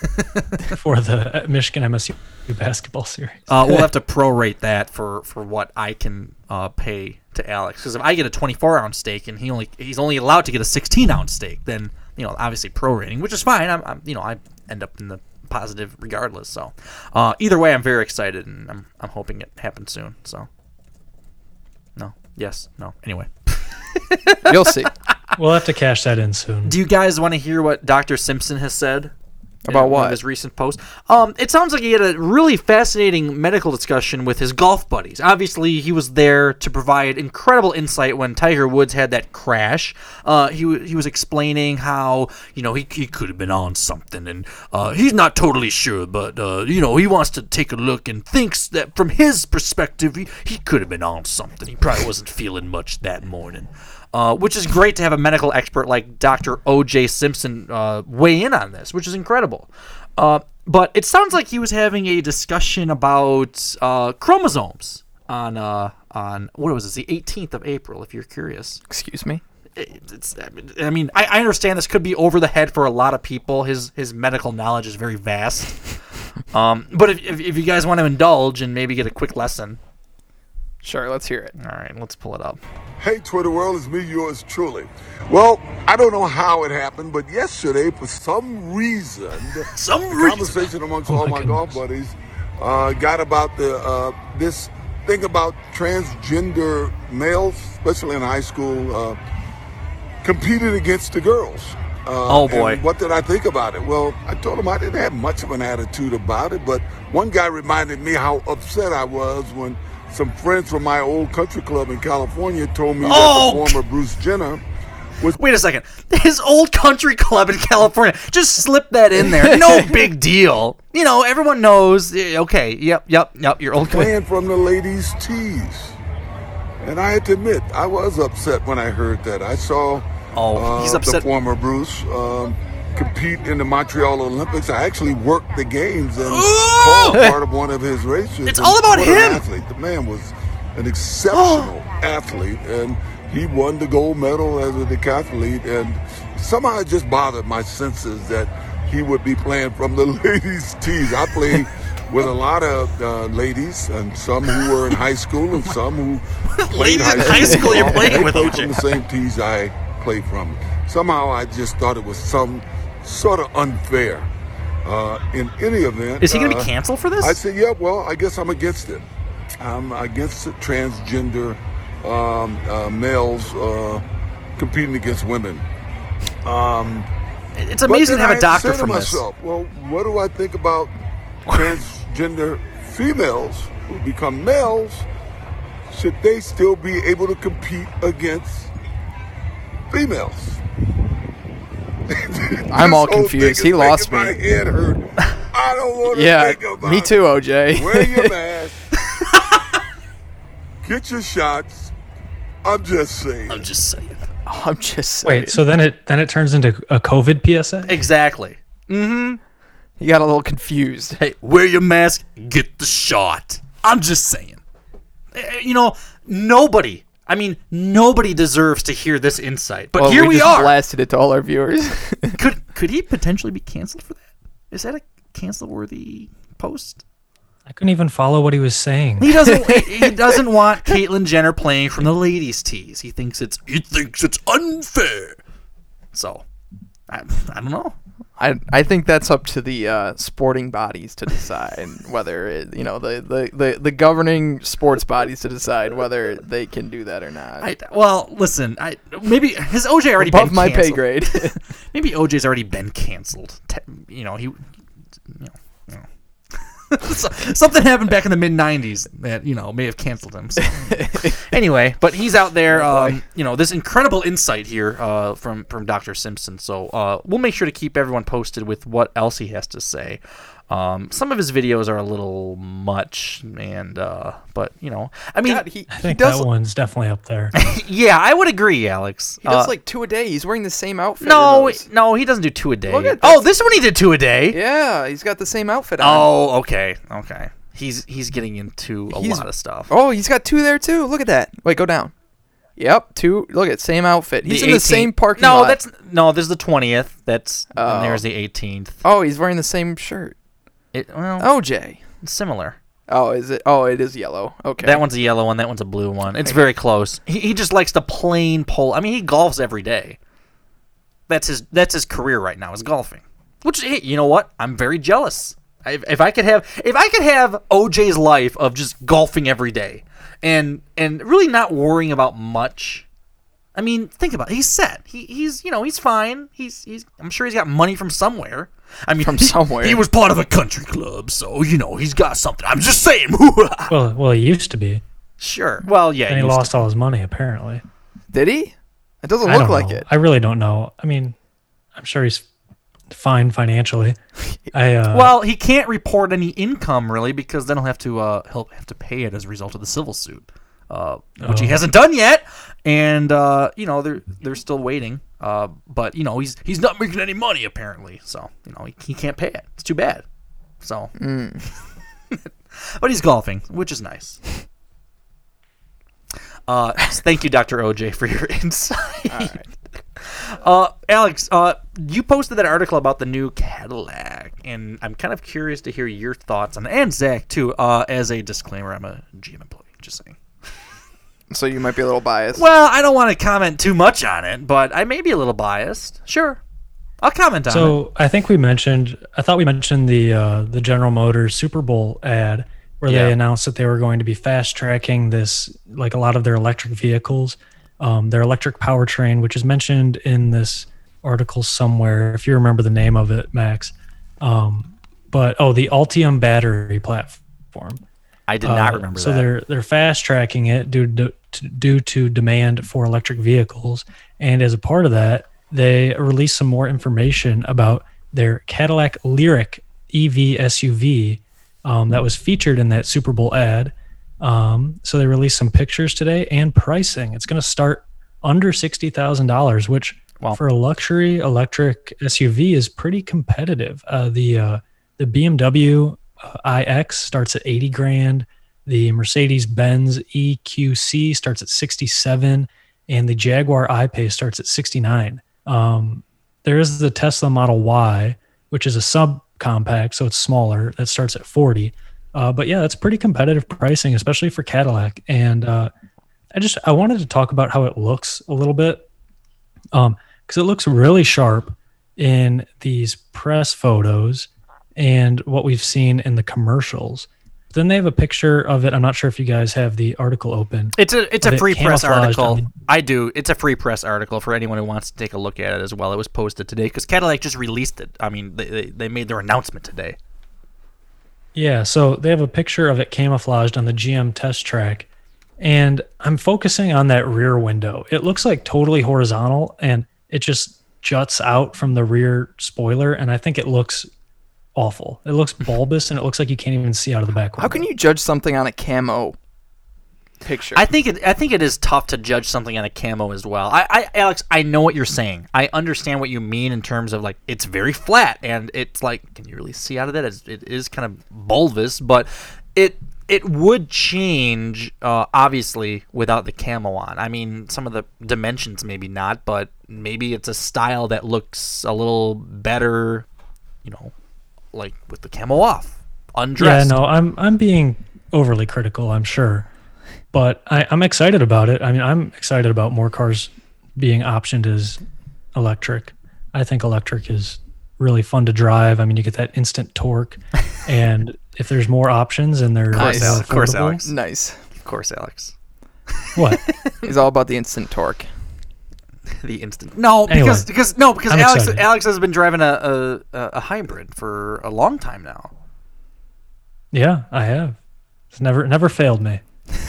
for the uh, Michigan MSU basketball series. Uh, we'll have to prorate that for, for what I can uh, pay to Alex. Because if I get a 24 ounce steak and he only he's only allowed to get a 16 ounce steak, then you know obviously prorating, which is fine. I'm, I'm you know I end up in the positive regardless. So uh, either way, I'm very excited and I'm I'm hoping it happens soon. So no, yes, no. Anyway, You'll see. We'll have to cash that in soon. do you guys want to hear what Dr. Simpson has said? In About one what? his recent post. Um, it sounds like he had a really fascinating medical discussion with his golf buddies. Obviously, he was there to provide incredible insight when Tiger Woods had that crash. Uh, he wa- he was explaining how you know he, he could have been on something, and uh, he's not totally sure, but uh, you know he wants to take a look and thinks that from his perspective, he, he could have been on something. He probably wasn't feeling much that morning. Uh, which is great to have a medical expert like Dr. O.J. Simpson uh, weigh in on this, which is incredible. Uh, but it sounds like he was having a discussion about uh, chromosomes on uh, on what was this, the 18th of April, if you're curious. Excuse me. It's, I mean, I, I understand this could be over the head for a lot of people. His his medical knowledge is very vast. um, but if, if, if you guys want to indulge and maybe get a quick lesson, Sure, let's hear it. all right, let's pull it up. Hey, Twitter world, it's me, yours truly. Well, I don't know how it happened, but yesterday, for some reason, some the conversation amongst all my golf buddies uh, got about the uh, this thing about transgender males, especially in high school, uh, competing against the girls. Uh, Oh, boy. and what did I think about it? Well, I told him I didn't have much of an attitude about it, but one guy reminded me how upset I was when some friends from my old country club in California told me Oh! that the former Bruce Jenner was. Wait a second. His old country club in California. Just slip that in there. No big deal. You know, everyone knows. eh, Okay, yep, yep, yep. Your old playing from the ladies' tees. And I had to admit, I was upset when I heard that. I saw Oh, uh, he's the upset. former Bruce um, compete in the Montreal Olympics. I actually worked the games and called part of one of his races. It's And all about him. athlete. The man was an exceptional athlete, and he won the gold medal as a decathlete. And somehow it just bothered my senses that he would be playing from the ladies' tees. I played with a lot of uh, ladies, and some who were in high school, and some who played Ladies in high school you're playing with, OJ. from the same tees I played from. Somehow I just thought it was some sort of unfair. Uh, in any event, Is he gonna be uh, canceled for this? I said, yeah. Well, I guess I'm against it. I'm against transgender um, uh, males uh, competing against women. Um, It's amazing to have then a I doctor to from this. myself, Well, what do I think about transgender females who become males? Should they still be able to compete against females? I'm all confused. He lost me. My head hurt. I don't want to Yeah, think about me too, OJ. it. Wear your mask. Get your shots. I'm just saying. I'm just saying. I'm just saying. Wait, so then it then it turns into a COVID PSA? Exactly. Mm-hmm. He got a little confused. Hey, wear your mask, get the shot. I'm just saying. Eh, You know, nobody. I mean, nobody deserves to hear this insight. But Well, here we, just are. blasted it to all our viewers. could could he potentially be canceled for that? Is that a cancel worthy post? I couldn't even follow what he was saying. He doesn't. he, he doesn't want Caitlyn Jenner playing from the ladies' tees. He thinks it's. He thinks it's unfair. So, I, I don't know. I I think that's up to the uh, sporting bodies to decide whether it, you know the, the, the, the governing sports bodies to decide whether they can do that or not. I, well, listen. I maybe has OJ already Above been my pay canceled? grade. maybe OJ's already been canceled. You know, he. You know. So- Something happened back in the mid '90s that you know may have canceled him. So. anyway, but he's out there. Um, you know, this incredible insight here uh, from from Dr. Simpson. So uh, we'll make sure to keep everyone posted with what else he has to say. Um, some of his videos are a little much, and uh, but you know, I mean, God, he, I he think does that one's definitely up there. yeah, I would agree, Alex. he does Uh, like two a day. He's wearing the same outfit. no, no, he doesn't do two a day. Look at oh, this one he did two a day. yeah, he's got the same outfit on. Oh, okay, okay. He's he's getting into a He's- lot of stuff. Oh, he's got two there too. Look at that. Wait, go down. Yep, two. Look at same outfit. He's in the same parking no, lot. No, that's no. There's the twentieth. That's Oh. and there's the eighteenth. Oh, he's wearing the same shirt. It well, oh, OJ. it's similar. Oh, is it? Oh, it is yellow. Okay. That one's a yellow one. That one's a blue one. It's very close. He, he just likes the plain pole. I mean, he golfs every day. That's his. That's his career right now. Is golfing. Which hey, you know what? I'm very jealous. I, if I could have, if I could have OJ's life of just golfing every day, and and really not worrying about much. I mean, think about it. He's set. He, he's you know he's fine. He's he's. I'm sure he's got money from somewhere. I mean, From somewhere. He was part of a country club, so you know he's got something. I'm just saying. well, well, he used to be, sure. Well, yeah. and he used to- lost all his money apparently. Did he? It doesn't I look like know. it. I really don't know. I mean, I'm sure he's fine financially. I uh, Well, he can't report any income really because then he'll have to uh, he'll have to pay it as a result of the civil suit, uh, which he Oh. hasn't done yet. And uh, you know they're they're still waiting. Uh, but you know he's he's not making any money apparently, so you know he, he can't pay it. It's too bad. So, but he's golfing, which is nice. Uh, thank you, Dr. OJ, for your insight. Uh, Alex, uh, you posted that article about the new Cadillac, and I'm kind of curious to hear your thoughts on, and Zach too. Uh, as a disclaimer, I'm a GM employee. Just saying. So you might be a little biased. Well, I don't want to comment too much on it, but I may be a little biased. Sure, I'll comment on it. So I think we mentioned. I thought we mentioned the uh, the General Motors Super Bowl ad where Yeah. they announced that they were going to be fast tracking this, like a lot of their electric vehicles, um, their electric powertrain, which is mentioned in this article somewhere. If you remember the name of it, Max. Um, but oh, the Ultium battery platform. I did not Uh, remember so that. they're they're fast tracking it due to to, due to demand for electric vehicles. And as a part of that, they released some more information about their Cadillac Lyriq EV SUV um, that was featured in that Super Bowl ad. Um, so they released some pictures today and pricing. It's going to start under sixty thousand dollars, which for a luxury electric SUV is pretty competitive. Uh, the uh, the BMW uh, iX starts at eighty grand. The Mercedes Benz EQC starts at sixty seven, and the Jaguar I-Pace starts at sixty nine. Um, there is the Tesla Model Y, which is a subcompact, so it's smaller. That starts at forty. Uh, but yeah, that's pretty competitive pricing, especially for Cadillac. And uh, I just I wanted to talk about how it looks a little bit, um, because it looks really sharp in these press photos and what we've seen in the commercials. Then they have a picture of it. I'm not sure if you guys have the article open. It's a it's a it free press camouflaged on article. I do. It's a free press article for anyone who wants to take a look at it as well. It was posted today because Cadillac just released it. I mean, they, they, they made their announcement today. Yeah, so they have a picture of it camouflaged on the GM test track. And I'm focusing on that rear window. It looks like totally horizontal and it just juts out from the rear spoiler. And I think it looks awful. It looks bulbous and it looks like you can't even see out of the back window. How can you judge something on a camo picture? I think it. I think it is tough to judge something on a camo as well. I, I, Alex, I know what you're saying. I understand what you mean in terms of like it's very flat and it's like, can you really see out of that? It's, it is kind of bulbous, but it it would change uh, obviously without the camo on. I mean, some of the dimensions maybe not, but maybe it's a style that looks a little better, you know, like with the camo off, undressed. Yeah, no, I'm I'm being overly critical, I'm sure. But I, I'm excited about it. I mean, I'm excited about more cars being optioned as electric. I think electric is really fun to drive. I mean, you get that instant torque, and if there's more options and they're Of course, more Alex. Of course, Alex. Nice. Of course, Alex. What? He's all about the instant torque. the instant. No, Anyway, because because no, because I'm Alex excited. Alex has been driving a, a a a hybrid for a long time now. Yeah, I have. It's never never failed me.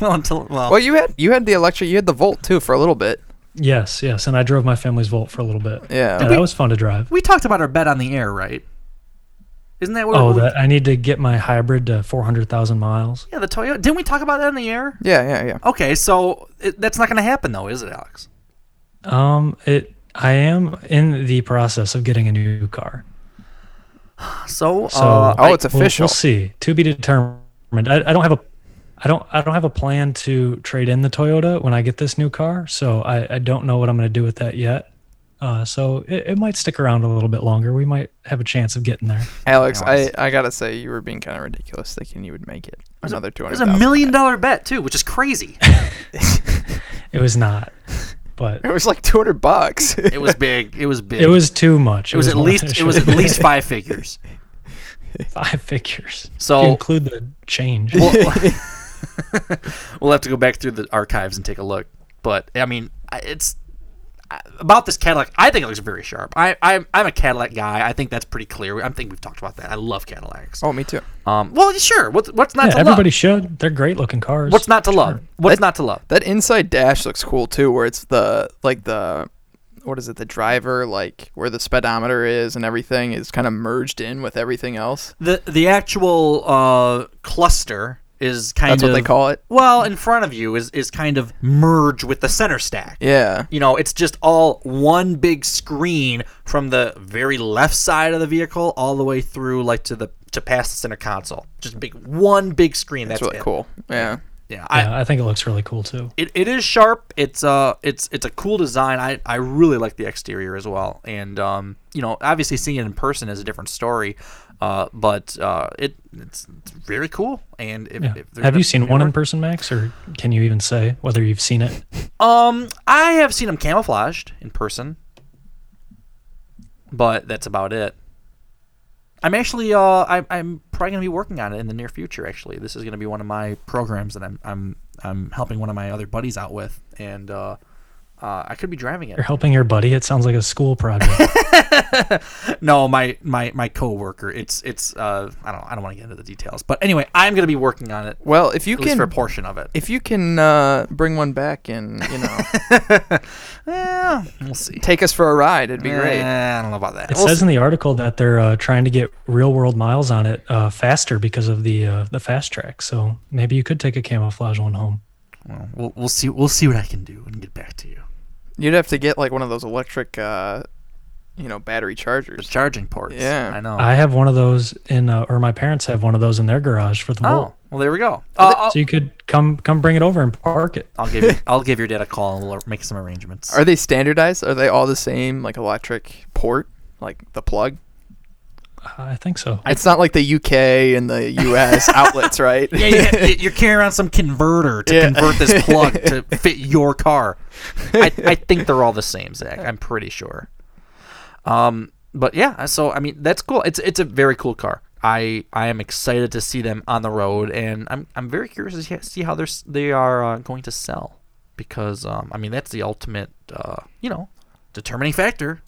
well, until well, Well, you had you had the electric, you had the Volt too for a little bit. Yes, yes, and I drove my family's Volt for a little bit. Yeah. that was fun to drive. we talked about our bet on the air, right? Isn't that what? Oh, we, that I need to get my hybrid to four hundred thousand miles. yeah, the Toyota. Didn't we talk about that in the air? Yeah, yeah, yeah. Okay, so it, that's not going to happen though, is it, Alex? Um, it. I am in the process of getting a new car. So, So uh, Oh, it's we'll- official. We'll, see. To be determined. I, I don't have a. I don't. I don't have a plan to trade in the Toyota when I get this new car. So I, I don't know what I'm going to do with that yet. Uh, so it, it might stick around a little bit longer. We might have a chance of getting there. Alex, I, I gotta say you were being kind of ridiculous thinking you would make it another two it was a million dollar bet too, which is crazy. It was not, but It was like two hundred bucks. it was big. It was big. it was too much. It was at least. It was at least five figures. five figures. So- if you include the change. We'll, we'll have to go back through the archives and take a look. But I mean, it's I- about this Cadillac. I think it looks very sharp. I, I I'm a Cadillac guy. I think that's pretty clear. I think we've talked about that. I love Cadillacs. oh, me too. Um. Well, sure. What's what's not yeah, to everybody love? should. They're great looking cars. What's not to love? What's That- not to love? That inside dash looks cool too, where it's the like the what is it, the driver, like where the speedometer is and everything is kind of merged in with everything else. The the actual uh, cluster is kind That's of what they call it. Well, in front of you is is kind of merge with the center stack. Yeah. You know, it's just all one big screen from the very left side of the vehicle all the way through like to the to past the center console. Just big one big screen. That's That's, really it. cool. Yeah. Yeah, I, Yeah, I think it looks really cool too. it, it is sharp. It's uh it's it's a cool design. I, I really like the exterior as well. And um you know obviously seeing it in person is a different story. Uh but uh it it's, very cool. And if, Yeah. if Have you seen one in person, Max, or can you even say whether you've seen it? Um I have seen them camouflaged in person, but that's about it. I'm actually uh I, I'm probably gonna be working on it in the near future. Actually, this is gonna be one of my programs that I'm I'm I'm helping one of my other buddies out with, and uh, Uh, I could be driving it. You're helping your buddy. It sounds like a school project. no, my my my coworker. It's it's uh I don't I don't want to get into the details, but anyway, I'm gonna be working on it. Well, if you at least can for a portion of it. if you can uh, bring one back and you know, yeah, we'll see. Take us for a ride. It'd be great. Eh, I don't know about that. It We'll says see. in the article that they're uh, trying to get real world miles on it uh, faster because of the uh, the fast track. So maybe you could take a camouflage one home. Well, we'll we'll see we'll see what I can do and get back to you. You'd have to get like one of those electric, uh, you know, battery chargers. charging ports. Yeah, I know. I have one of those in, uh, or my parents have one of those in their garage for the Volt. Oh, well there we go. Uh, so you could come come bring it over and park it. I'll give you, I'll give your dad a call and we'll make some arrangements. Are they standardized? Are they all the same, like electric port, like the plug? I think so. It's not like the UK and the US outlets, right? yeah, you, you're carrying around some converter to Yeah. convert this plug to fit your car. I, I think they're all the same, Zach. I'm pretty sure. Um, but yeah, so I mean that's cool. It's it's a very cool car. I I am excited to see them on the road, and I'm I'm very curious to see- see how they're they are uh, going to sell, because um I mean that's the ultimate uh you know determining factor.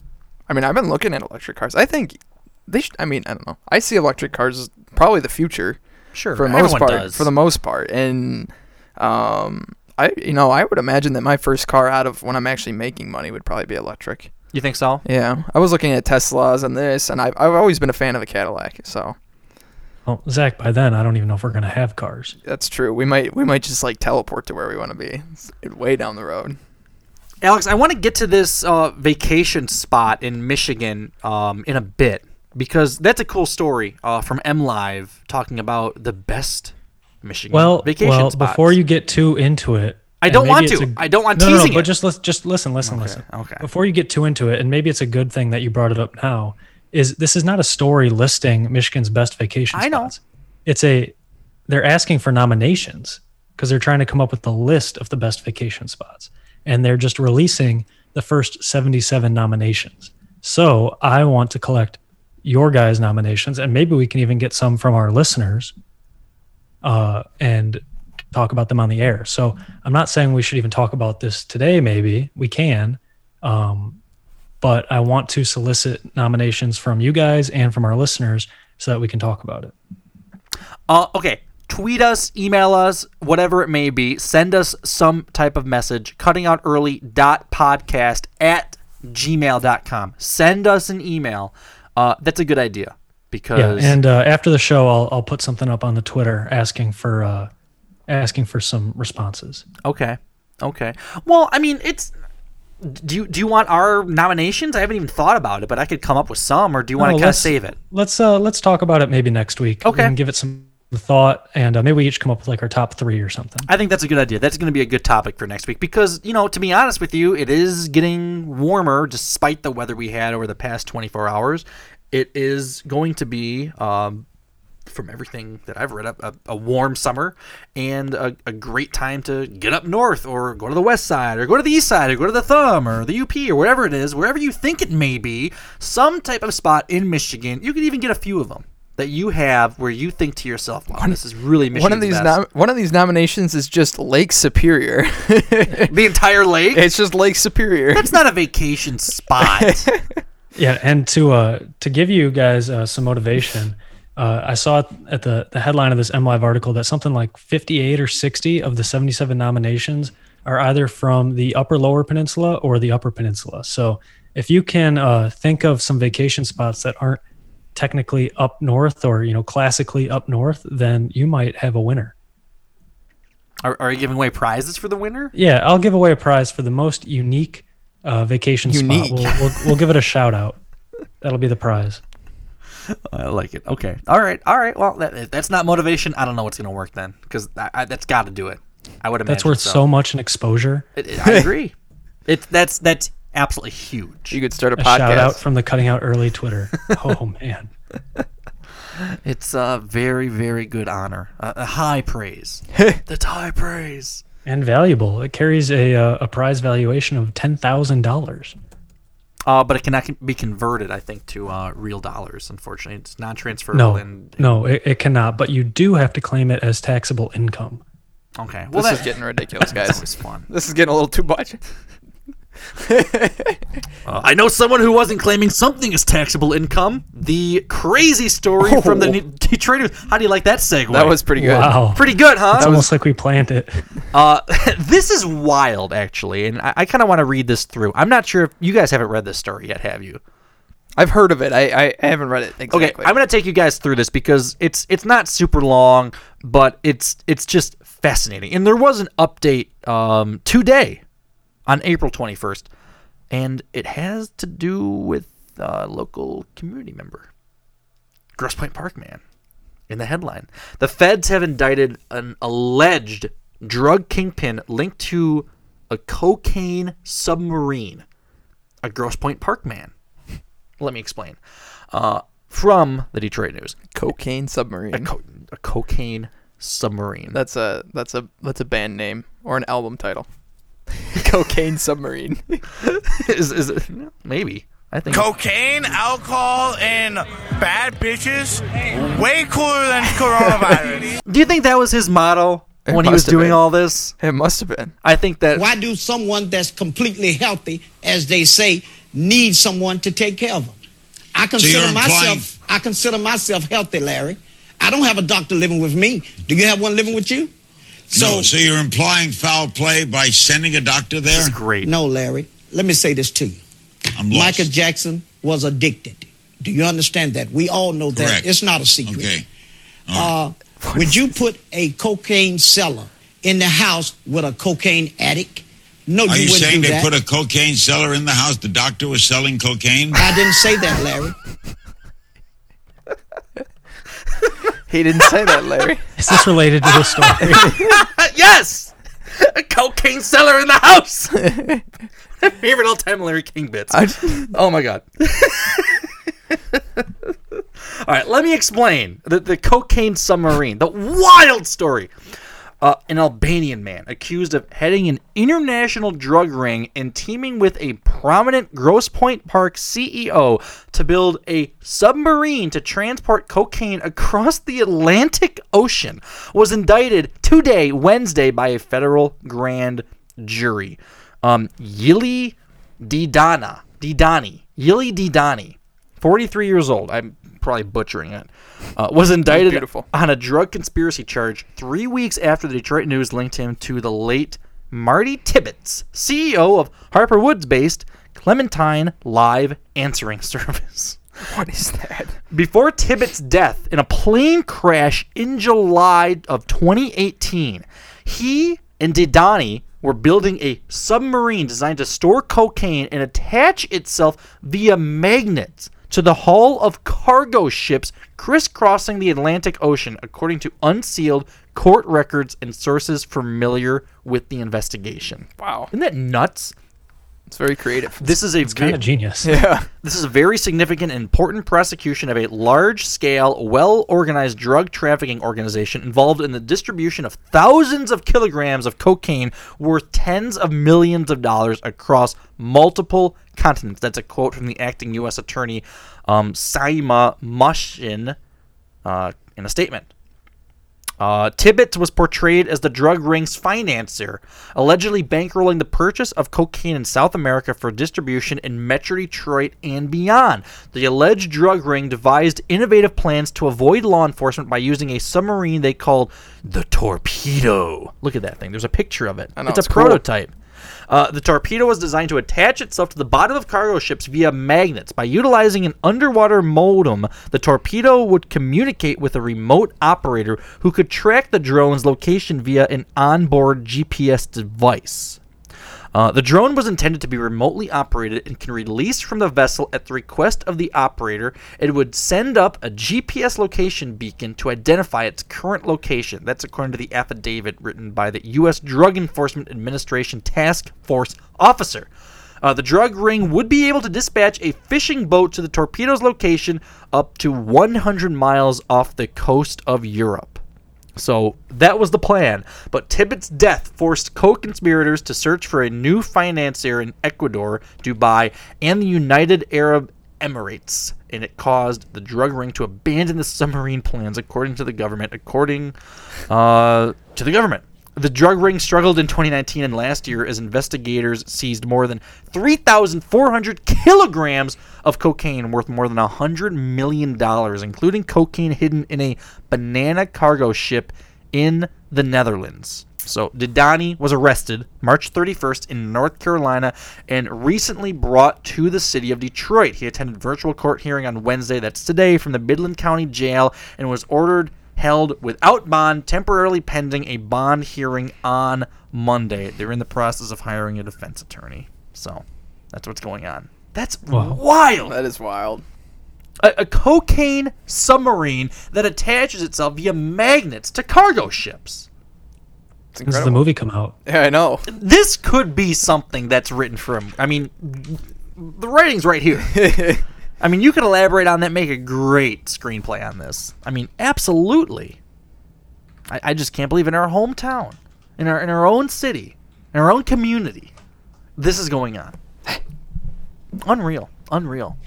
I mean, I've been looking at electric cars. I think they should. I mean, I don't know. I see electric cars as probably the future. Sure, for the most part. does. For the most part, and um, I you know I would imagine that my first car out of when I'm actually making money would probably be electric. You think so? Yeah, I was looking at Teslas and this, and I've I've always been a fan of a Cadillac. So Well, Zach, by then I don't even know if we're gonna have cars. that's true. We might we might just like teleport to where we want to be, It's way down the road. Alex, I want to get to this uh, vacation spot in Michigan um, in a bit because that's a cool story uh, from MLive talking about the best Michigan Well, vacation well, spots. before you get too into it, I don't want to. I don't want no, no, no, but it. just listen, just listen, listen, listen. okay. Before you get too into it, and maybe it's a good thing that you brought it up now. Is this is not a story listing Michigan's best vacation I know. spots? It's a they're asking for nominations because they're trying to come up with the list of the best vacation spots, and they're just releasing the first seventy-seven nominations. So I want to collect your guys' nominations, and maybe we can even get some from our listeners, uh, and talk about them on the air. So I'm not saying we should even talk about this today. Maybe we can, um, but I want to solicit nominations from you guys and from our listeners so that we can talk about it. Uh, okay. Tweet us, email us, whatever it may be. Send us some type of message. Cuttingoutearly.podcast at gmail.com. Send us an email. Uh, that's a good idea because Yeah, and uh, after the show, I'll I'll put something up on the Twitter asking for uh, asking for some responses. Okay. Okay. Well, I mean, it's. Do you do you want our nominations? I haven't even thought about it, but I could come up with some, or do you want No, to kind of save it? Let's uh let's talk about it maybe next week. Okay. and give it some thought, and uh, maybe we each come up with like our top three or something. I think that's a good idea. That's going to be a good topic for next week because, you know, to be honest with you, it is getting warmer despite the weather we had over the past 24 hours. It is going to be, um, from everything that I've read, a, a, warm summer and a, a great time to get up north or go to the west side or go to the east side or go to the thumb or the UP or whatever it is, wherever you think it may be, some type of spot in Michigan. You could even get a few of them that you have where you think to yourself, wow, this is really Michigan's one of these best. nom- one of these nominations is just Lake Superior. the entire lake. It's just Lake Superior. That's not a vacation spot. Yeah, and to uh to give you guys uh, some motivation, uh, I saw at the the headline of this MLive article that something like 58 or 60 of the 77 nominations are either from the Upper Lower Peninsula or the Upper Peninsula. So if you can uh, think of some vacation spots that aren't technically up north or you know classically up north, then you might have a winner. Are, are you giving away prizes for the winner? Yeah, I'll give away a prize for the most unique uh, vacation Unique. spot. We'll, we'll, we'll give it a shout out. That'll be the prize. I like it. Okay. All right. All right. Well, that, that's not motivation. I don't know what's going to work then because that's got to do it. I would imagine That's worth so. much in exposure. It- it- I agree. It's that's that's absolutely huge. You could start a, A shout out from the Cutting Out Early Twitter. oh man, It's a very very good honor, a, a high praise. that's high praise. and valuable. It carries a uh, a prize valuation of ten thousand dollars. Uh, but it cannot be converted, I think, to uh, real dollars. Unfortunately, it's non-transferable. No, And no, it, it cannot. But you do have to claim it as taxable income. okay, this that- is getting ridiculous, guys. this is fun. This is getting a little too much. Uh, I know someone who wasn't claiming something as taxable income. The crazy story from the Oh. Detroit News. How do you like that segue? That was pretty good. Wow. pretty good, huh? It's almost like we planned it. Uh, this is wild, actually, and I, I kind of want to read this through. I'm not sure if you guys haven't read this story yet, have you? I've heard of it. I, I haven't read it exactly. Okay, I'm gonna take you guys through this because it's it's not super long, but it's it's just fascinating. And there was an update um, today on April 21st, and it has to do with a local community member, Grosse Pointe Park man. In the headline, the feds have indicted an alleged drug kingpin linked to a cocaine submarine. A Grosse Pointe Park man. Let me explain. Uh, from the Detroit News, Cocaine submarine. a, co- a cocaine submarine. That's a that's a that's a band name or an album title. Cocaine submarine. is, is it, maybe I think Cocaine, alcohol, and bad bitches. Way cooler than coronavirus. Do you think that was his model It when he was must have doing been. all this? It must have been. I think that Why do someone that's completely healthy, as they say, need someone to take care of them? I consider you're myself. I consider myself healthy, Larry. I don't have a doctor living with me. Do you have one living with you? No, so you're implying foul play by sending a doctor there? this is great. No, Larry. Let me say this to you. I'm lost. Michael Jackson was addicted. Do you understand that? We all know that. Correct. It's not a secret. Okay. Uh, would you put a cocaine seller in the house with a cocaine addict? No, Are you, you wouldn't saying do they that. put a cocaine seller in the house? The doctor was selling cocaine? I didn't say that, Larry. He didn't say that, Larry. Is this related to the story? yes, a cocaine seller in the house. Favorite all-time Larry King bits. oh my god. All right, let me explain the, the cocaine submarine, the wild story. Uh, an Albanian man accused of heading an international drug ring and teaming with a prominent Grosse Pointe Park CEO to build a submarine to transport cocaine across the Atlantic Ocean was indicted today, Wednesday, by a federal grand jury. Um, Yili Didana, Didani, Ylli Didani, 43 years old. I'm probably butchering it. Uh, was indicted beautiful. on a drug conspiracy charge three weeks after the Detroit News linked him to the late Marty Tibbetts, CEO of Harper Woods based Clementine Live Answering Service. What is that? Before Tibbetts' death in a plane crash in July of 2018, he and Didani were building a submarine designed to store cocaine and attach itself via magnets to the hull of cargo ships crisscrossing the Atlantic Ocean, according to unsealed court records and sources familiar with the investigation. Wow. Isn't that nuts? It's very creative. This is a It's kind of genius. Yeah. this is a very significant and important prosecution of a large scale, well organized drug trafficking organization involved in the distribution of thousands of kilograms of cocaine worth tens of millions of dollars across multiple continents. That's a quote from the acting U.S. Attorney um, Saima Mohsin uh, in a statement. Uh, Tibbetts was portrayed as the drug ring's financier, allegedly bankrolling the purchase of cocaine in South America for distribution in Metro Detroit and beyond. The alleged drug ring devised innovative plans to avoid law enforcement by using a submarine they called the Torpedo. Look at that thing. There's a picture of it. Know, it's a cool. prototype. Uh, the torpedo was designed to attach itself to the bottom of cargo ships via magnets. By utilizing an underwater modem, the torpedo would communicate with a remote operator who could track the drone's location via an onboard GPS device. Uh, the drone was intended to be remotely operated and can release from the vessel at the request of the operator. It would send up a GPS location beacon to identify its current location. That's according to the affidavit written by the U.S. Drug Enforcement Administration Task Force officer. Uh, the drug ring would be able to dispatch a fishing boat to the torpedo's location up to 100 miles off the coast of Europe. So that was the plan. But Tibbetts' death forced co conspirators to search for a new financier in Ecuador, Dubai, and the United Arab Emirates. And it caused the drug ring to abandon the submarine plans, according to the government. According uh, to the government. The drug ring struggled in 2019 and last year as investigators seized more than 3,400 kilograms of cocaine worth more than $100 million, including cocaine hidden in a banana cargo ship in the Netherlands. So, Didani was arrested March 31st in North Carolina and recently brought to the city of Detroit. He attended virtual court hearing on Wednesday, that's today, from the Midland County Jail and was ordered held without bond, temporarily pending a bond hearing on Monday. They're in the process of hiring a defense attorney. So, that's what's going on. That's wild. That is wild. A, a cocaine submarine that attaches itself via magnets to cargo ships. It's When does the movie come out? Yeah, I know. This could be something that's written for him. I mean, the writing's right here. I mean, you could elaborate on that, make a great screenplay on this. I mean, absolutely. I, I just can't believe in our hometown, in our in our own city, in our own community, this is going on. Unreal, unreal.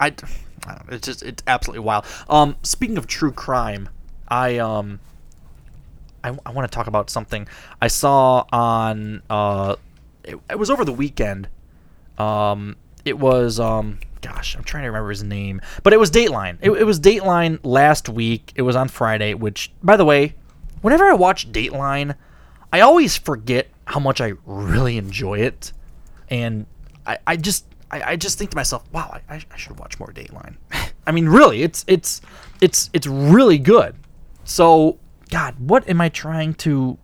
I, I it's just it's absolutely wild. Um, speaking of true crime, I um, I, I want to talk about something I saw on uh, it, it was over the weekend. Um, it was um, gosh, I'm trying to remember his name, but it was Dateline. It, it was Dateline last week. It was on Friday. Which, by the way, whenever I watch Dateline, I always forget how much I really enjoy it, and I, I just I, just think to myself, wow, I, I should watch more Dateline. I mean, really, it's it's it's it's really good. So, God, what am I trying to?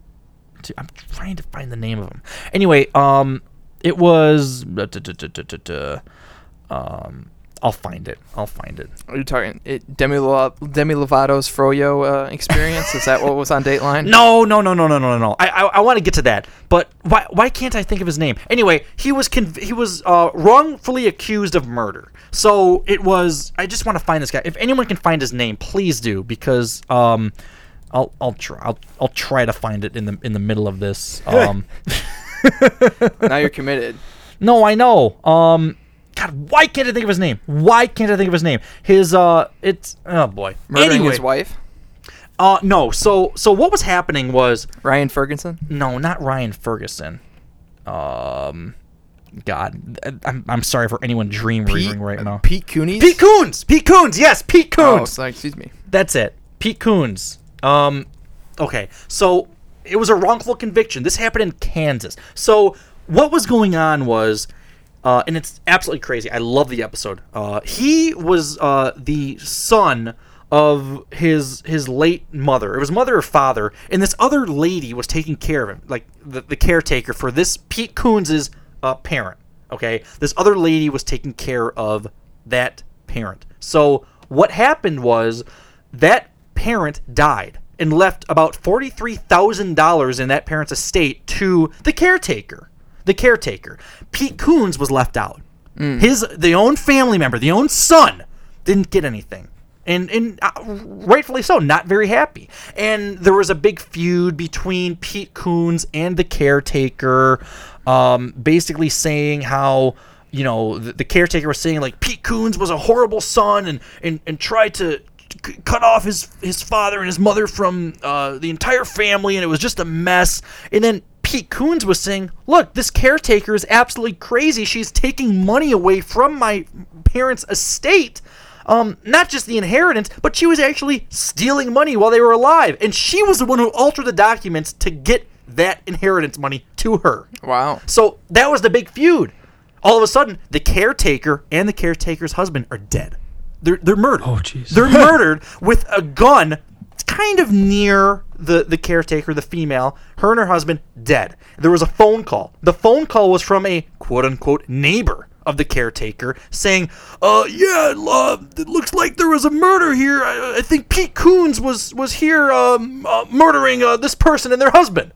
to I'm trying to find the name of him. Anyway, um, it was. Um, I'll find it. I'll find it. Are you talking it, Demi Lo- Demi Lovato's Froyo uh, experience? Is that what was on Dateline? No, no, no, no, no, no, no. I, I, I want to get to that, but why, why can't I think of his name? Anyway, he was conv- he was uh, wrongfully accused of murder. So it was. I just want to find this guy. If anyone can find his name, please do, because um, I'll I'll try I'll, I'll try to find it in the in the middle of this. Um, now you're committed. no, I know. Um, God, why can't I think of his name? Why can't I think of his name? His uh, it's oh boy. Murdering anyway, his wife, Uh, no. So so what was happening was Ryan Ferguson. no, not Ryan Ferguson. Um, God, I'm, I'm sorry for anyone dream reading right now. Pete Cooney. Pete Coones. Pete Coones. Yes, Pete Oh, Coones. sorry, excuse me. That's it. Pete Coones. Um, okay. So it was a wrongful conviction. This happened in Kansas. So what was going on was, uh, and it's absolutely crazy. I love the episode. Uh, he was uh, the son of his his late mother. It was mother or father, and this other lady was taking care of him, like the, the caretaker for this Pete Coones's uh, parent. Okay, this other lady was taking care of that parent. So what happened was that parent died and left about forty-three thousand dollars in that parent's estate to the caretaker. The caretaker. Pete Coones was left out. His the own family member, the own son, didn't get anything. And, and uh, rightfully so, not very happy. And there was a big feud between Pete Coones and the caretaker, um, basically saying how you know the, the caretaker was saying like Pete Coones was a horrible son and and, and tried to c- cut off his his father and his mother from uh, the entire family, and it was just a mess. And then Pete Coones was saying, "Look, this caretaker is absolutely crazy. She's taking money away from my parents' estate." Um, not just the inheritance, but she was actually stealing money while they were alive, and she was the one who altered the documents to get that inheritance money to her. Wow. So that was the big feud. All of a sudden, the caretaker and the caretaker's husband are dead. They're they're murdered. Oh, jeez. They're murdered with a gun kind of near the the caretaker, the female. Her and her husband dead. There was a phone call. The phone call was from a quote unquote neighbor of the caretaker saying, "Uh, yeah, love. It looks like there was a murder here. I, I think Pete Coones was was here um, uh, murdering uh, this person and their husband."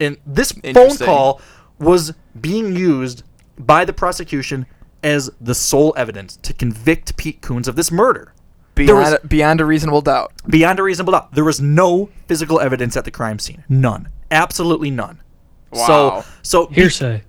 And this phone call was being used by the prosecution as the sole evidence to convict Pete Coones of this murder. There was- Beyond, beyond a reasonable doubt. beyond a reasonable doubt. There was no physical evidence at the crime scene. None. Absolutely none. Wow. So so Hearsay.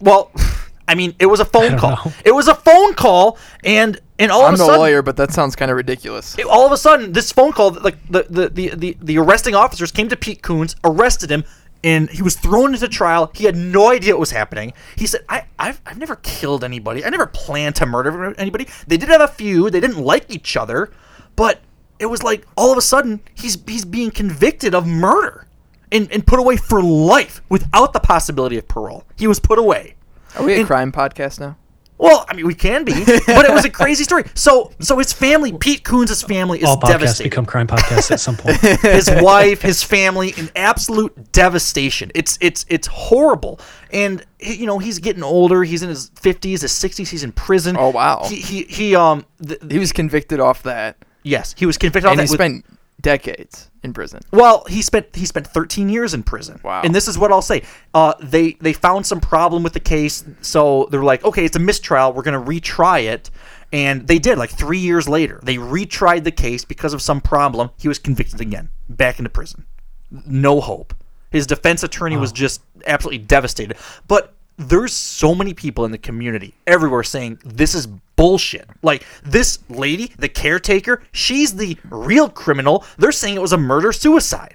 well, I mean, it was a phone call. know. It was a phone call, and And all I'm of a sudden, I'm no lawyer, but that sounds kind of ridiculous. it- all of a sudden, this phone call, like the, the, the, the, the arresting officers came to Pete Coones, arrested him, and he was thrown into trial. He had no idea what was happening. He said, I, I've, I've never killed anybody. I never planned to murder anybody. They did have a few. They didn't like each other, but it was like all of a sudden he's he's being convicted of murder and, and put away for life without the possibility of parole. He was put away. Are we a And- crime podcast now? Well, I mean, we can be, but it was a crazy story. So, so his family, Pete Coones' family, is All podcasts devastated. become crime podcasts at some point. his wife, his family, in absolute devastation. It's it's it's horrible. And you know he's getting older. He's in his fifties, his sixties. He's in prison. Oh wow. He he, he um th- He was convicted off that, yes he was convicted of and that he with- spent decades in prison. Well, he spent he spent 13 years in prison. Wow. And this is what I'll say. Uh, they they found some problem with the case, so they're like, okay, it's a mistrial. We're gonna retry it, and they did. Like three years later, they retried the case because of some problem. He was convicted again, back into prison. No hope. His defense attorney was just absolutely devastated. But there's so many people in the community everywhere saying this is bullshit. Like this lady, the caretaker, she's the real criminal. They're saying it was a murder suicide.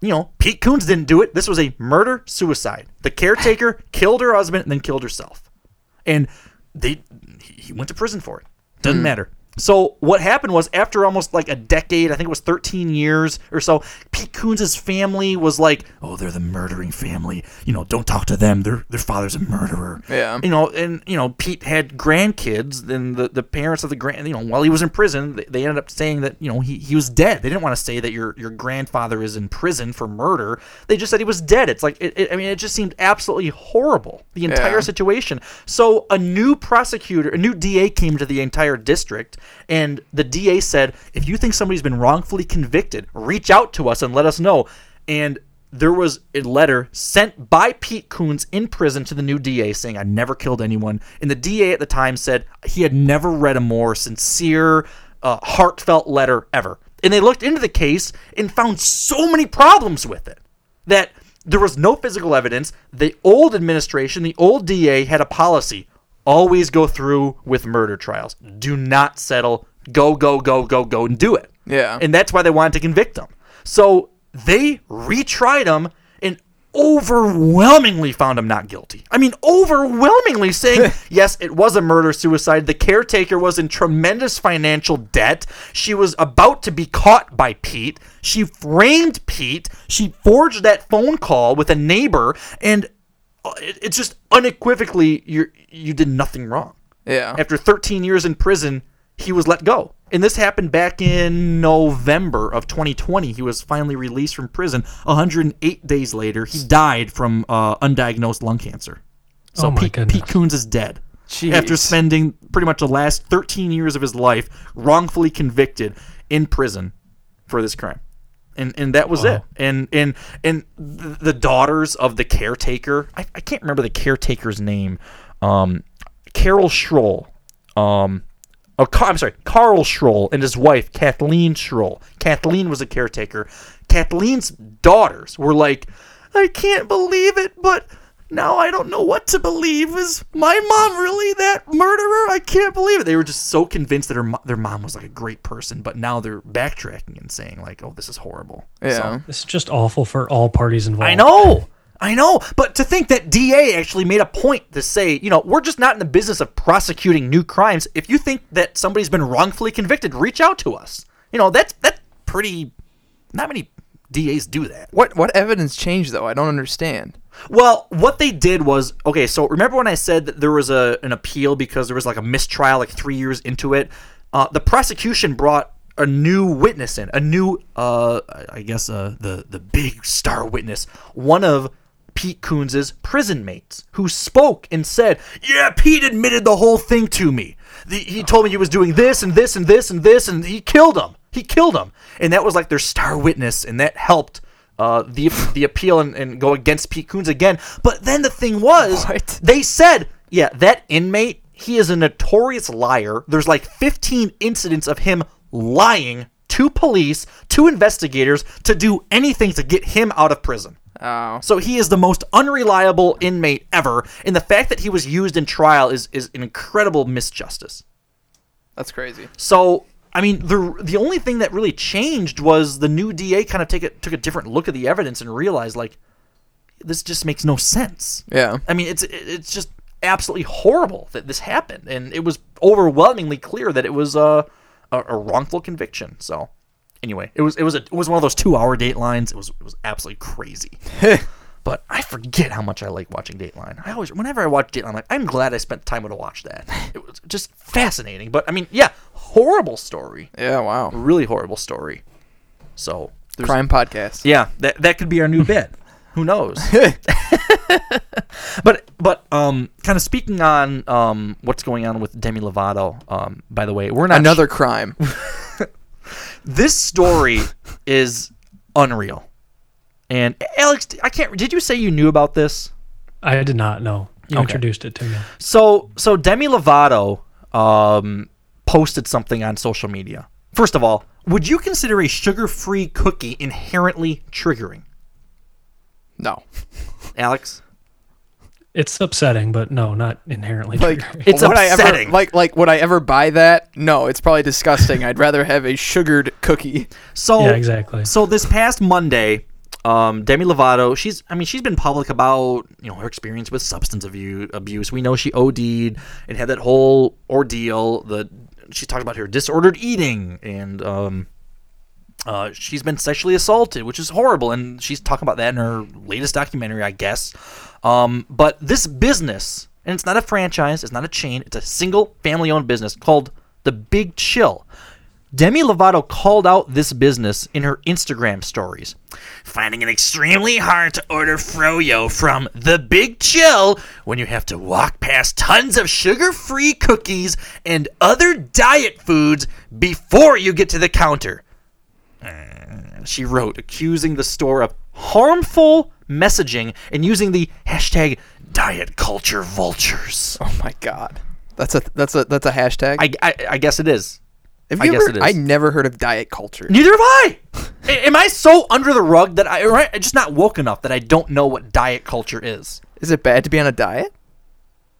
You know, Pete Coones didn't do it. This was a murder suicide. The caretaker killed her husband and then killed herself. And they he went to prison for it. Doesn't Hmm. matter. So what happened was after almost like a decade, I think it was 13 years or so, Pete Coones' family was like, "Oh, they're the murdering family. You know, don't talk to them. Their their father's a murderer." Yeah. You know, and you know, Pete had grandkids, and the, the parents of the grand, you know, while he was in prison, they, they ended up saying that you know he, he was dead. They didn't want to say that your your grandfather is in prison for murder. They just said he was dead. It's like, it, it, I mean, it just seemed absolutely horrible. The entire Yeah. situation. So a new prosecutor, a new DA came to the entire district, and the DA said, if you think somebody's been wrongfully convicted, reach out to us and let us know. And there was a letter sent by Pete Coones in prison to the new DA saying, I never killed anyone. And the DA at the time said he had never read a more sincere, uh, heartfelt letter ever. And they looked into the case and found so many problems with it that there was no physical evidence. The old administration, the old DA had a policy always go through with murder trials. Do not settle. Go, go, go, go, go, and do it. Yeah. And that's why they wanted to convict him. So they retried him and overwhelmingly found him not guilty. I mean, overwhelmingly saying, yes, it was a murder suicide. The caretaker was in tremendous financial debt. She was about to be caught by Pete. She framed Pete. She forged that phone call with a neighbor, and it's just unequivocally you you did nothing wrong. Yeah. After 13 years in prison, he was let go. And this happened back in November of 2020. He was finally released from prison. 108 days later, he died from uh, undiagnosed lung cancer. So Oh my Pete, goodness. Pete Coones is dead. Jeez. After spending pretty much the last 13 years of his life wrongfully convicted in prison for this crime. And, and that was Wow. it. And and and the daughters of the caretaker, I, I can't remember the caretaker's name. Um, Carol Schroll. Um, oh, I'm sorry, Carl Schroll and his wife Kathleen Schroll. Kathleen was a caretaker. Kathleen's daughters were like, I can't believe it, but now I don't know what to believe. Is my mom really that murderer? I can't believe it. They were just so convinced that her mo- their mom was like a great person, but now they're backtracking and saying like, "Oh, this is horrible." So- This is just awful for all parties involved. I know. I know. But to think that DA actually made a point to say, you know, we're just not in the business of prosecuting new crimes. If you think that somebody's been wrongfully convicted, reach out to us. You know, that's that's pretty not many DAs do that. What what evidence changed though? I don't understand. Well, what they did was okay. So remember when I said that there was a an appeal because there was like a mistrial, like three years into it. Uh, the prosecution brought a new witness in, a new, uh, I guess, uh, the the big star witness, one of Pete Coones's prison mates, who spoke and said, "Yeah, Pete admitted the whole thing to me. The, he told me he was doing this and this and this and this, and he killed him. He killed him." And that was like their star witness, and that helped uh, the the appeal and, and go against Pete Coones again. But then the thing was, they said, yeah, that inmate, he is a notorious liar. There's like 15 incidents of him lying to police, to investigators, to do anything to get him out of prison. Oh. So he is the most unreliable inmate ever, and the fact that he was used in trial is is an incredible misjustice. That's crazy. So, I mean, the the only thing that really changed was the new DA kind of take a, took a different look at the evidence and realized like this just makes no sense. Yeah. I mean, it's it's just absolutely horrible that this happened, and it was overwhelmingly clear that it was a a, a wrongful conviction. So, anyway, it was it was a, it was one of those two hour Datelines. It was it was absolutely crazy. but I forget how much I like watching Dateline. I always whenever I watch Dateline, I'm like, I'm glad I spent time to watch that. It was just fascinating. But I mean, yeah, horrible story. Yeah, wow. Really horrible story. So there's- Crime podcast. Yeah, that that could be our new bit. Who knows? but but um, kind of speaking on um what's going on with Demi Lovato. Um, by the way, we're not Another crime. this story is unreal. And Alex, I can't. Did you say you knew about this? I did not know. You Okay. introduced it to me. So so Demi Lovato um posted something on social media. First of all, would you consider a sugar-free cookie inherently triggering? No. Alex? It's upsetting, but no, not inherently. Like triggering. would I ever like like would I ever buy that? No, it's probably disgusting. I'd rather have a sugared cookie. So Yeah, exactly. So this past Monday, um, Demi Lovato, she's I mean she's been public about you know her experience with substance abuse. Abuse. We know she OD'd and had that whole ordeal. The she's talked about her disordered eating and um, uh, she's been sexually assaulted, which is horrible, and she's talking about that in her latest documentary, I guess. Um, but this business, and it's not a franchise, it's not a chain, it's a single family-owned business called The Big Chill. Demi Lovato called out this business in her Instagram stories, finding it extremely hard to order froyo from The Big Chill when you have to walk past tons of sugar-free cookies and other diet foods before you get to the counter. She wrote, accusing the store of harmful messaging and using the hashtag diet culture vultures. Oh my god. That's a that's a that's a hashtag. I, I, I guess it is. Have I you guess ever- it is. I never heard of diet culture. Neither have I. Am I so under the rug that I, or I just not woke enough that I don't know what diet culture is? Is it bad to be on a diet?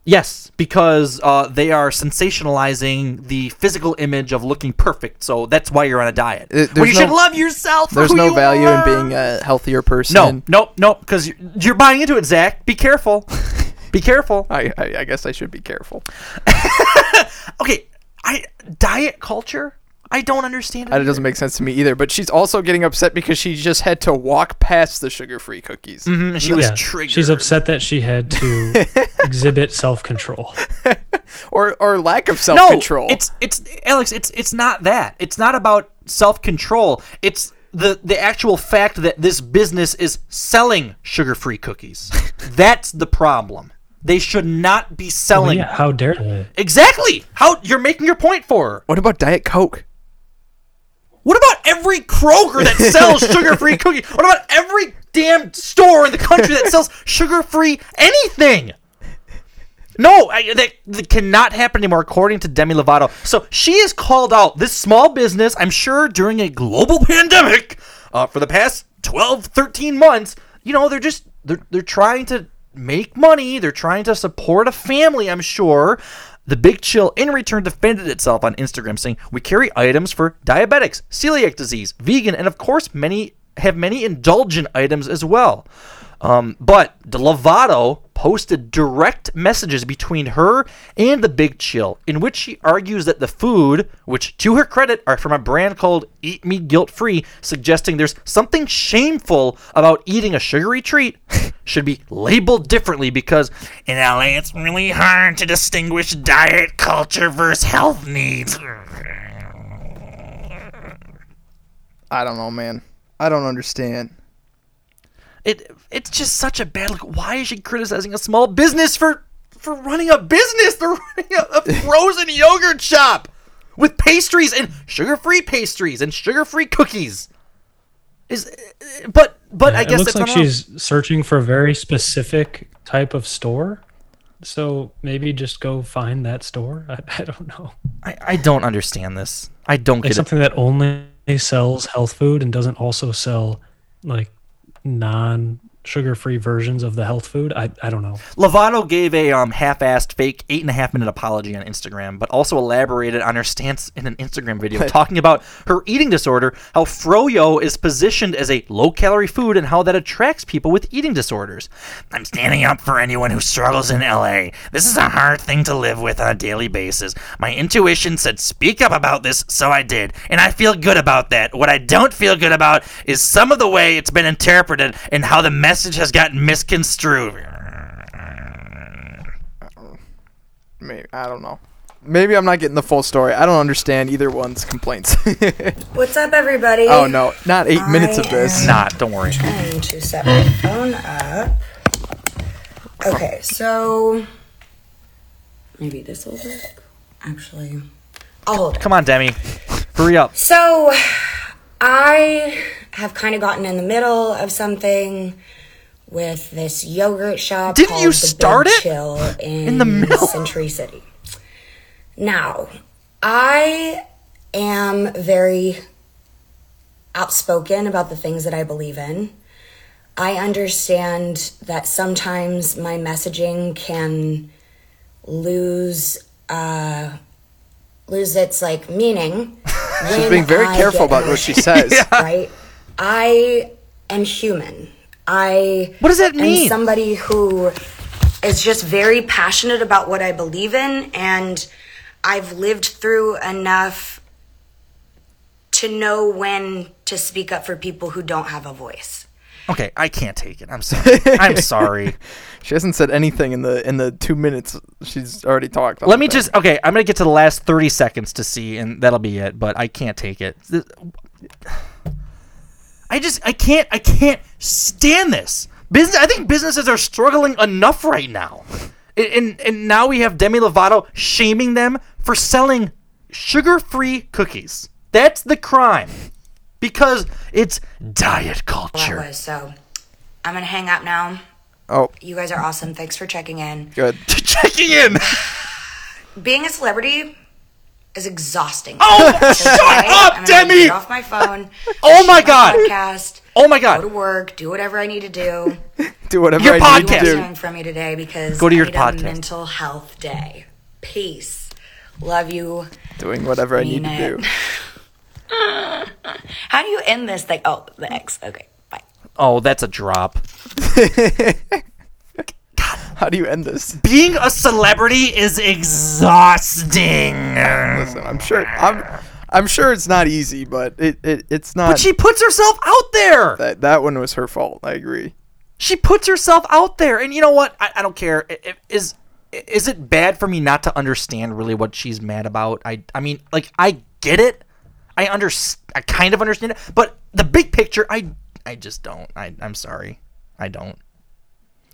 Yes, because uh, they are sensationalizing the physical image of looking perfect. So that's why you're on a diet. Uh, Well, you there's should love yourself. There's no you value are. in being a healthier person. No, no, no, because you're, you're buying into it, Zach. Be careful. Be careful. I, I I guess I should be careful. Okay, I diet culture. I don't understand it. That doesn't make sense to me either. But she's also getting upset because she just had to walk past the sugar-free cookies. Mhm, she was triggered. She's upset that she had to exhibit self control. or or lack of self-control. No, it's it's Alex. It's it's not that. It's not about self control. It's the the actual fact that this business is selling sugar free cookies. That's the problem. They should not be Well, selling. yeah, how dare they? Exactly. How you're making your point for her. What about Diet Coke? What about every Kroger that sells sugar-free cookies? What about every damn store in the country that sells sugar-free anything? No, I, that, that cannot happen anymore, according to Demi Lovato. So she has called out this small business, I'm sure during a global pandemic, uh, for the past 12, 13 months. You know, they're just, they're, they're trying to make money. They're trying to support a family, I'm sure. The Big Chill, in return, defended itself on Instagram, saying, "We carry items for diabetics, celiac disease, vegan, and of course, many have many indulgent items as well." Um, but Lovato posted direct messages between her and the Big Chill, in which she argues that the food, which to her credit are from a brand called Eat Me Guilt Free, suggesting there's something shameful about eating a sugary treat, should be labeled differently because in LA it's really hard to distinguish diet culture versus health needs. I don't know, man. I don't understand. It it's just such a bad look. Why is she criticizing a small business for for running a business? They're running a, a frozen yogurt shop with pastries and sugar-free pastries and sugar-free cookies. Is but but I guess it looks like she's searching for a very specific type of store. So maybe just go find that store. I, I don't know. I, I don't understand this. I don't Like get it. something that only sells health food and doesn't also sell like nahen sugar-free versions of the health food. I I don't know. Lovato gave a um, half-assed fake eight and a half minute apology on Instagram, but also elaborated on her stance in an Instagram video talking about her eating disorder, how froyo is positioned as a low-calorie food, and how that attracts people with eating disorders. I'm standing up for anyone who struggles in LA. This is a hard thing to live with on a daily basis. My intuition said speak up about this, so I did, and I feel good about that. What I don't feel good about is some of the way it's been interpreted and how the message has gotten misconstrued. Uh, maybe I don't know. Maybe I'm not getting the full story. I don't understand either one's complaints. What's up, everybody? oh no, not eight minutes of this. Not, don't worry. Trying to set my phone up. Okay, so maybe this will work. Actually, I'll hold it. Come on, Demi. Hurry up. So, I have kind of gotten in the middle of something with this yogurt shop. Didn't called you the Big start it? Chill in, In the middle? Century City. Now, I am very outspoken about the things that I believe in. I understand that sometimes my messaging can lose uh, lose its like meaning. She's being very I careful about what she emotional, says. Right? I am human. I What does that am mean? somebody who is just very passionate about what I believe in, and I've lived through enough to know when to speak up for people who don't have a voice. Okay, I can't take it. I'm sorry. I'm sorry. She hasn't said anything in the in the two minutes she's already talked. Let me thing. just okay. I'm gonna get to the last 30 seconds to see, and that'll be it. But I can't take it. Th- I just I can't I can't stand this. Business. I think businesses are struggling enough right now, and and, and now we have Demi Lovato shaming them for selling sugar-free cookies. That's the crime, because it's diet Well, culture. was so. I'm gonna hang up now. Oh, You guys are awesome. Thanks for checking in. good. Checking in. Being a celebrity is exhausting. Oh, So shut today, up, I'm Demi! Get off my phone. Oh my God! Podcast. Oh my God! Go to work. Do whatever I need to do. Do whatever Your I need to what you're do. doing for me today because Go to I your need podcast. a mental health day. Peace. Love you. Doing whatever I need Mean to do. How do you end this thing? Oh, the X. Okay. Bye. Oh, that's a drop. How do you end this? Being a celebrity is exhausting. Listen, I'm sure I'm I'm sure it's not easy, but it, it it's not. But she puts herself out there. that that one was her fault. I agree. She puts herself out there, and you know what? I, I don't care. I- I- Is is it bad for me not to understand really what she's mad about? I I mean, like I get it. I under I kind of understand it, but the big picture, I I just don't. I I'm sorry. I don't.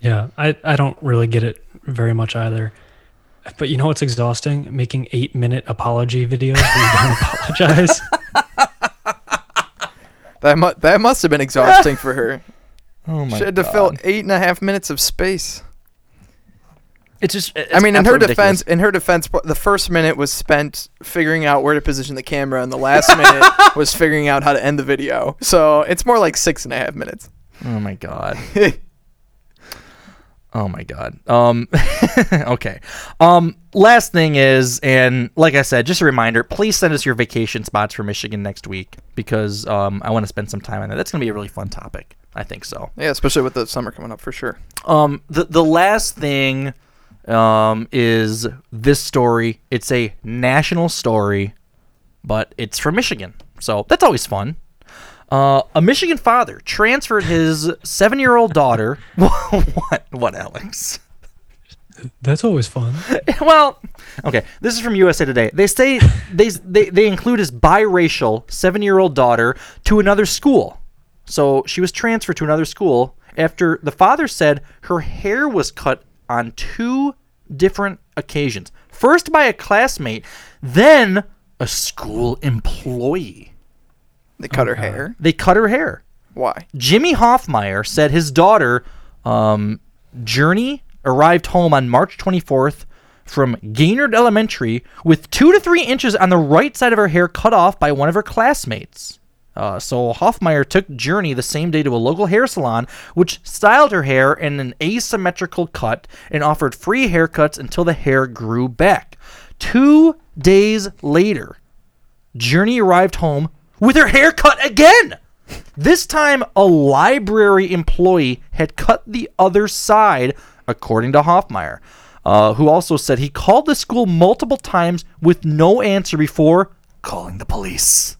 Yeah, I, I don't really get it very much either. But you know what's exhausting? Making eight minute apology videos where you don't apologize. That mu- that must have been exhausting for her. Oh my She had to fill eight and a half minutes of space. It's just. I mean, in her absolutely defense, in her defense, the first minute was spent figuring out where to position the camera, and the last minute was figuring out how to end the video. So it's more like six and a half minutes. Oh my god. Oh my god. Um okay. Um last thing is and like I said, just a reminder, please send us your vacation spots for Michigan next week because um I want to spend some time on that. That's going to be a really fun topic. I think so. Yeah, especially with the summer coming up for sure. Um the the last thing um is this story. It's a national story, but it's from Michigan. So that's always fun. Uh, a Michigan father transferred his seven-year-old daughter. what? What, Alex? That's always fun. well, okay. This is from USA Today. They say they they, they include his biracial seven-year-old daughter to another school. So she was transferred to another school after the father said her hair was cut on two different occasions. First by a classmate, then a school employee. They cut her hair. They cut her hair. Why? Jimmy Hoffmeyer said his daughter, um, Journey, arrived home on March 24th from Ganiard Elementary with two to three inches on the right side of her hair cut off by one of her classmates. Uh, so Hoffmeyer took Journey the same day to a local hair salon, which styled her hair in an asymmetrical cut and offered free haircuts until the hair grew back. Two days later, Journey arrived home with her hair cut again. This time, a library employee had cut the other side, according to Hoffmeyer, uh, who also said he called the school multiple times with no answer before calling the police.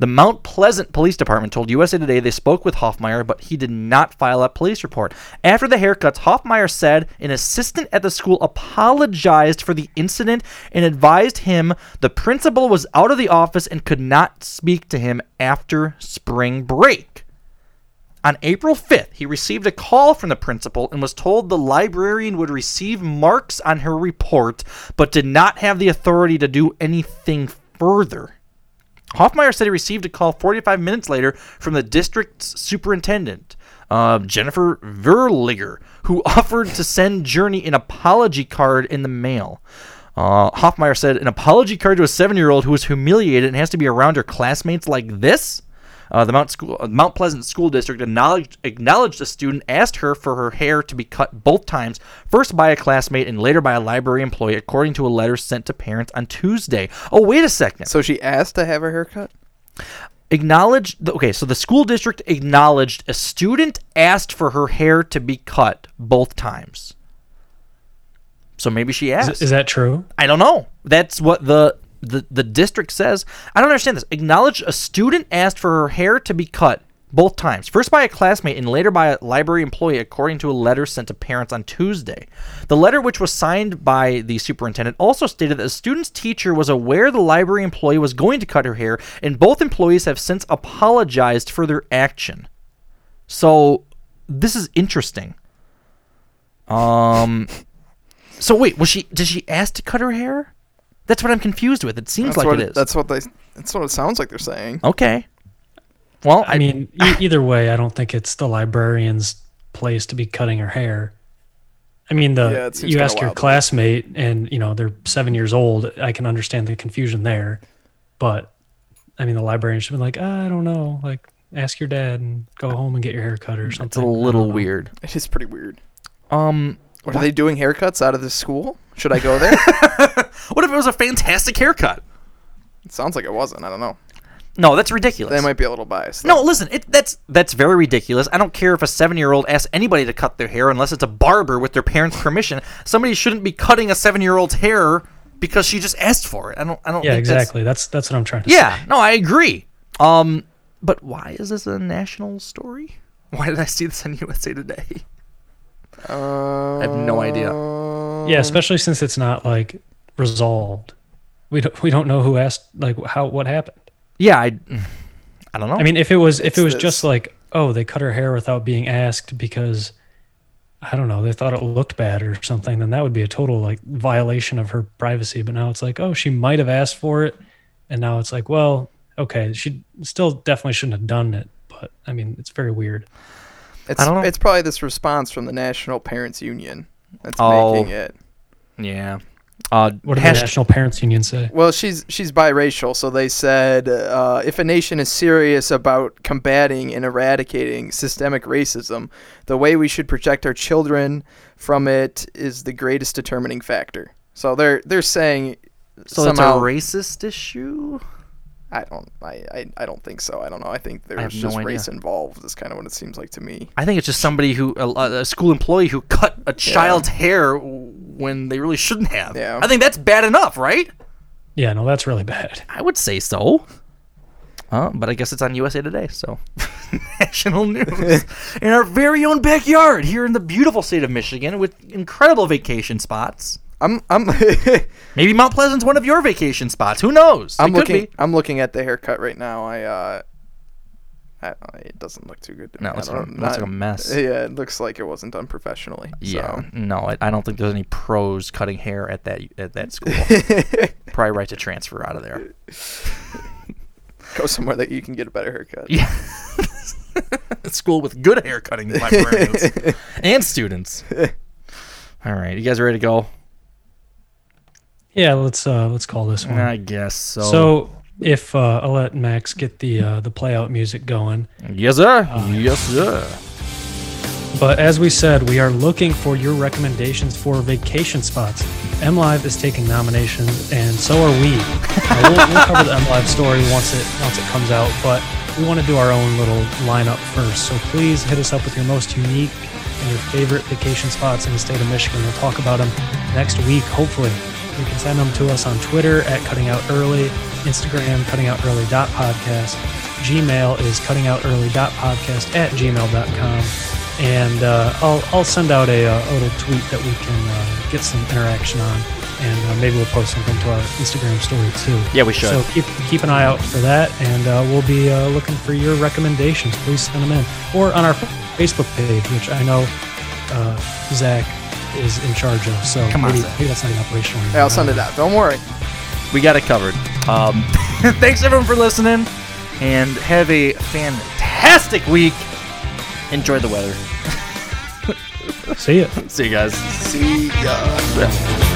The Mount Pleasant Police Department told USA Today they spoke with Hoffmeyer, but he did not file a police report. After the haircuts, Hoffmeyer said an assistant at the school apologized for the incident and advised him the principal was out of the office and could not speak to him after spring break. On April 5th, he received a call from the principal and was told the librarian would receive marks on her report, but did not have the authority to do anything further. Hoffmeyer said he received a call 45 minutes later from the district's superintendent, uh, Jennifer Verleger, who offered to send Journey an apology card in the mail. Uh, Hoffmeyer said an apology card to a seven-year-old who was humiliated and has to be around her classmates like this. Uh, the Mount School, uh, Mount Pleasant School District acknowledged acknowledged the student asked her for her hair to be cut both times, first by a classmate and later by a library employee, according to a letter sent to parents on Tuesday. Oh, wait a second. So she asked to have her hair cut? Acknowledged. The, okay, so the school district acknowledged a student asked for her hair to be cut both times. So maybe she Is, asked. is that true? I don't know. That's what the, the the district says. I don't understand this. Acknowledge a student asked for her hair to be cut both times. First by a classmate and later by a library employee according to a letter sent to parents on Tuesday. The letter which was signed by the superintendent also stated that the student's teacher was aware the library employee was going to cut her hair and both employees have since apologized for their action. So this is interesting. Um so wait, was she did she ask to cut her hair? That's what I'm confused with. It seems That's like what it is. That's what they. That's what it sounds like they're saying. Okay. Well, I, mean, e- either way, I don't think it's the librarian's place to be cutting her hair. I mean, the yeah, you ask your wild to classmate, and you know they're seven years old. I can understand the confusion there, but I mean, the librarian should be like, "Ah, I don't know, like ask your dad and go home and get your hair cut or something. It's a little weird. It is pretty weird. Um, What are they doing haircuts out of this school? Should I go there? what if it was a fantastic haircut? it sounds like it wasn't. I don't know. No, that's ridiculous. They might be a little biased. No, listen, it, that's that's very ridiculous. I don't care if a seven-year-old asks anybody to cut their hair unless it's a barber with their parents' permission. Somebody shouldn't be cutting a seven-year-old's hair because she just asked for it. I don't. I don't. Yeah, think exactly. That's that's what I'm trying to Yeah, say. no, I agree. Um, but why is this a national story? Why did I see this on USA Today? I have no idea. Yeah, especially since it's not like resolved. We don't we don't know who asked like how what happened. Yeah, I, I don't know. I mean, if it was if It's it was this. just like oh they cut her hair without being asked because I don't know they thought it looked bad or something, then that would be a total like violation of her privacy. But now it's like oh she might have asked for it, and now it's like well okay she still definitely shouldn't have done it. But I mean it's very weird. It's, I don't know. It's probably this response from the National Parents Union that's Oh. making it. yeah. Uh, What did hasht- the National Parents Union say? Well, she's she's biracial, so they said uh, if a nation is serious about combating and eradicating systemic racism, the way we should protect our children from it is the greatest determining factor. So they're they're saying so somehow it's a racist issue. I don't I, I, I don't think so. I don't know. I think have there's no just idea. race involved. Is kind of what it seems like to me. I think it's just somebody who a, a school employee who cut a child's hair when they really shouldn't have. Yeah. I think that's bad enough, right? Yeah, no, that's really bad. I would say so. Uh, but I guess it's on USA Today, so national news in our very own backyard here in the beautiful state of Michigan with incredible vacation spots. I'm I'm Maybe Mount Pleasant's one of your vacation spots. Who knows? I'm it could looking be. I'm looking at the haircut right now. I uh I, it doesn't look too good. To No, me. it looks like a- don't- looks like a mess. Yeah, it looks like it wasn't done professionally. Yeah, so. no, I, I don't think there's any pros cutting hair at that at that school. Probably right to transfer out of there. Go somewhere that you can get a better haircut. Yeah. A school with good hair cutting librarians and students. All right, you guys ready to go? Yeah, let's uh let's call this one. I guess so. So if uh, I'll let Max get the uh, the play out music going. Yes, sir. yes, sir. But as we said, we are looking for your recommendations for vacation spots. MLive is taking nominations, and so are we. Uh, we'll, we'll cover the MLive story once it once it comes out, but we want to do our own little lineup first. So please hit us up with your most unique and your favorite vacation spots in the state of Michigan. We'll talk about them next week, hopefully. You can send them to us on Twitter at Cutting Out Early, Instagram, cuttingoutearly.podcast. Gmail is cuttingoutearly.podcast at gmail.com. And uh, I'll, I'll send out a, uh, a little tweet that we can uh, get some interaction on. And uh, maybe we'll post something to our Instagram story too. Yeah, we should. So keep keep an eye out for that, and uh, we'll be uh, looking for your recommendations. Please send them in, or on our Facebook page, which I know uh, Zach is in charge of. So Come on, maybe, maybe that's not operational. Yeah, I'll send it out. Don't worry. We got it covered. Um, thanks everyone for listening, and have a fantastic week. Enjoy the weather. See ya. See you guys. See ya.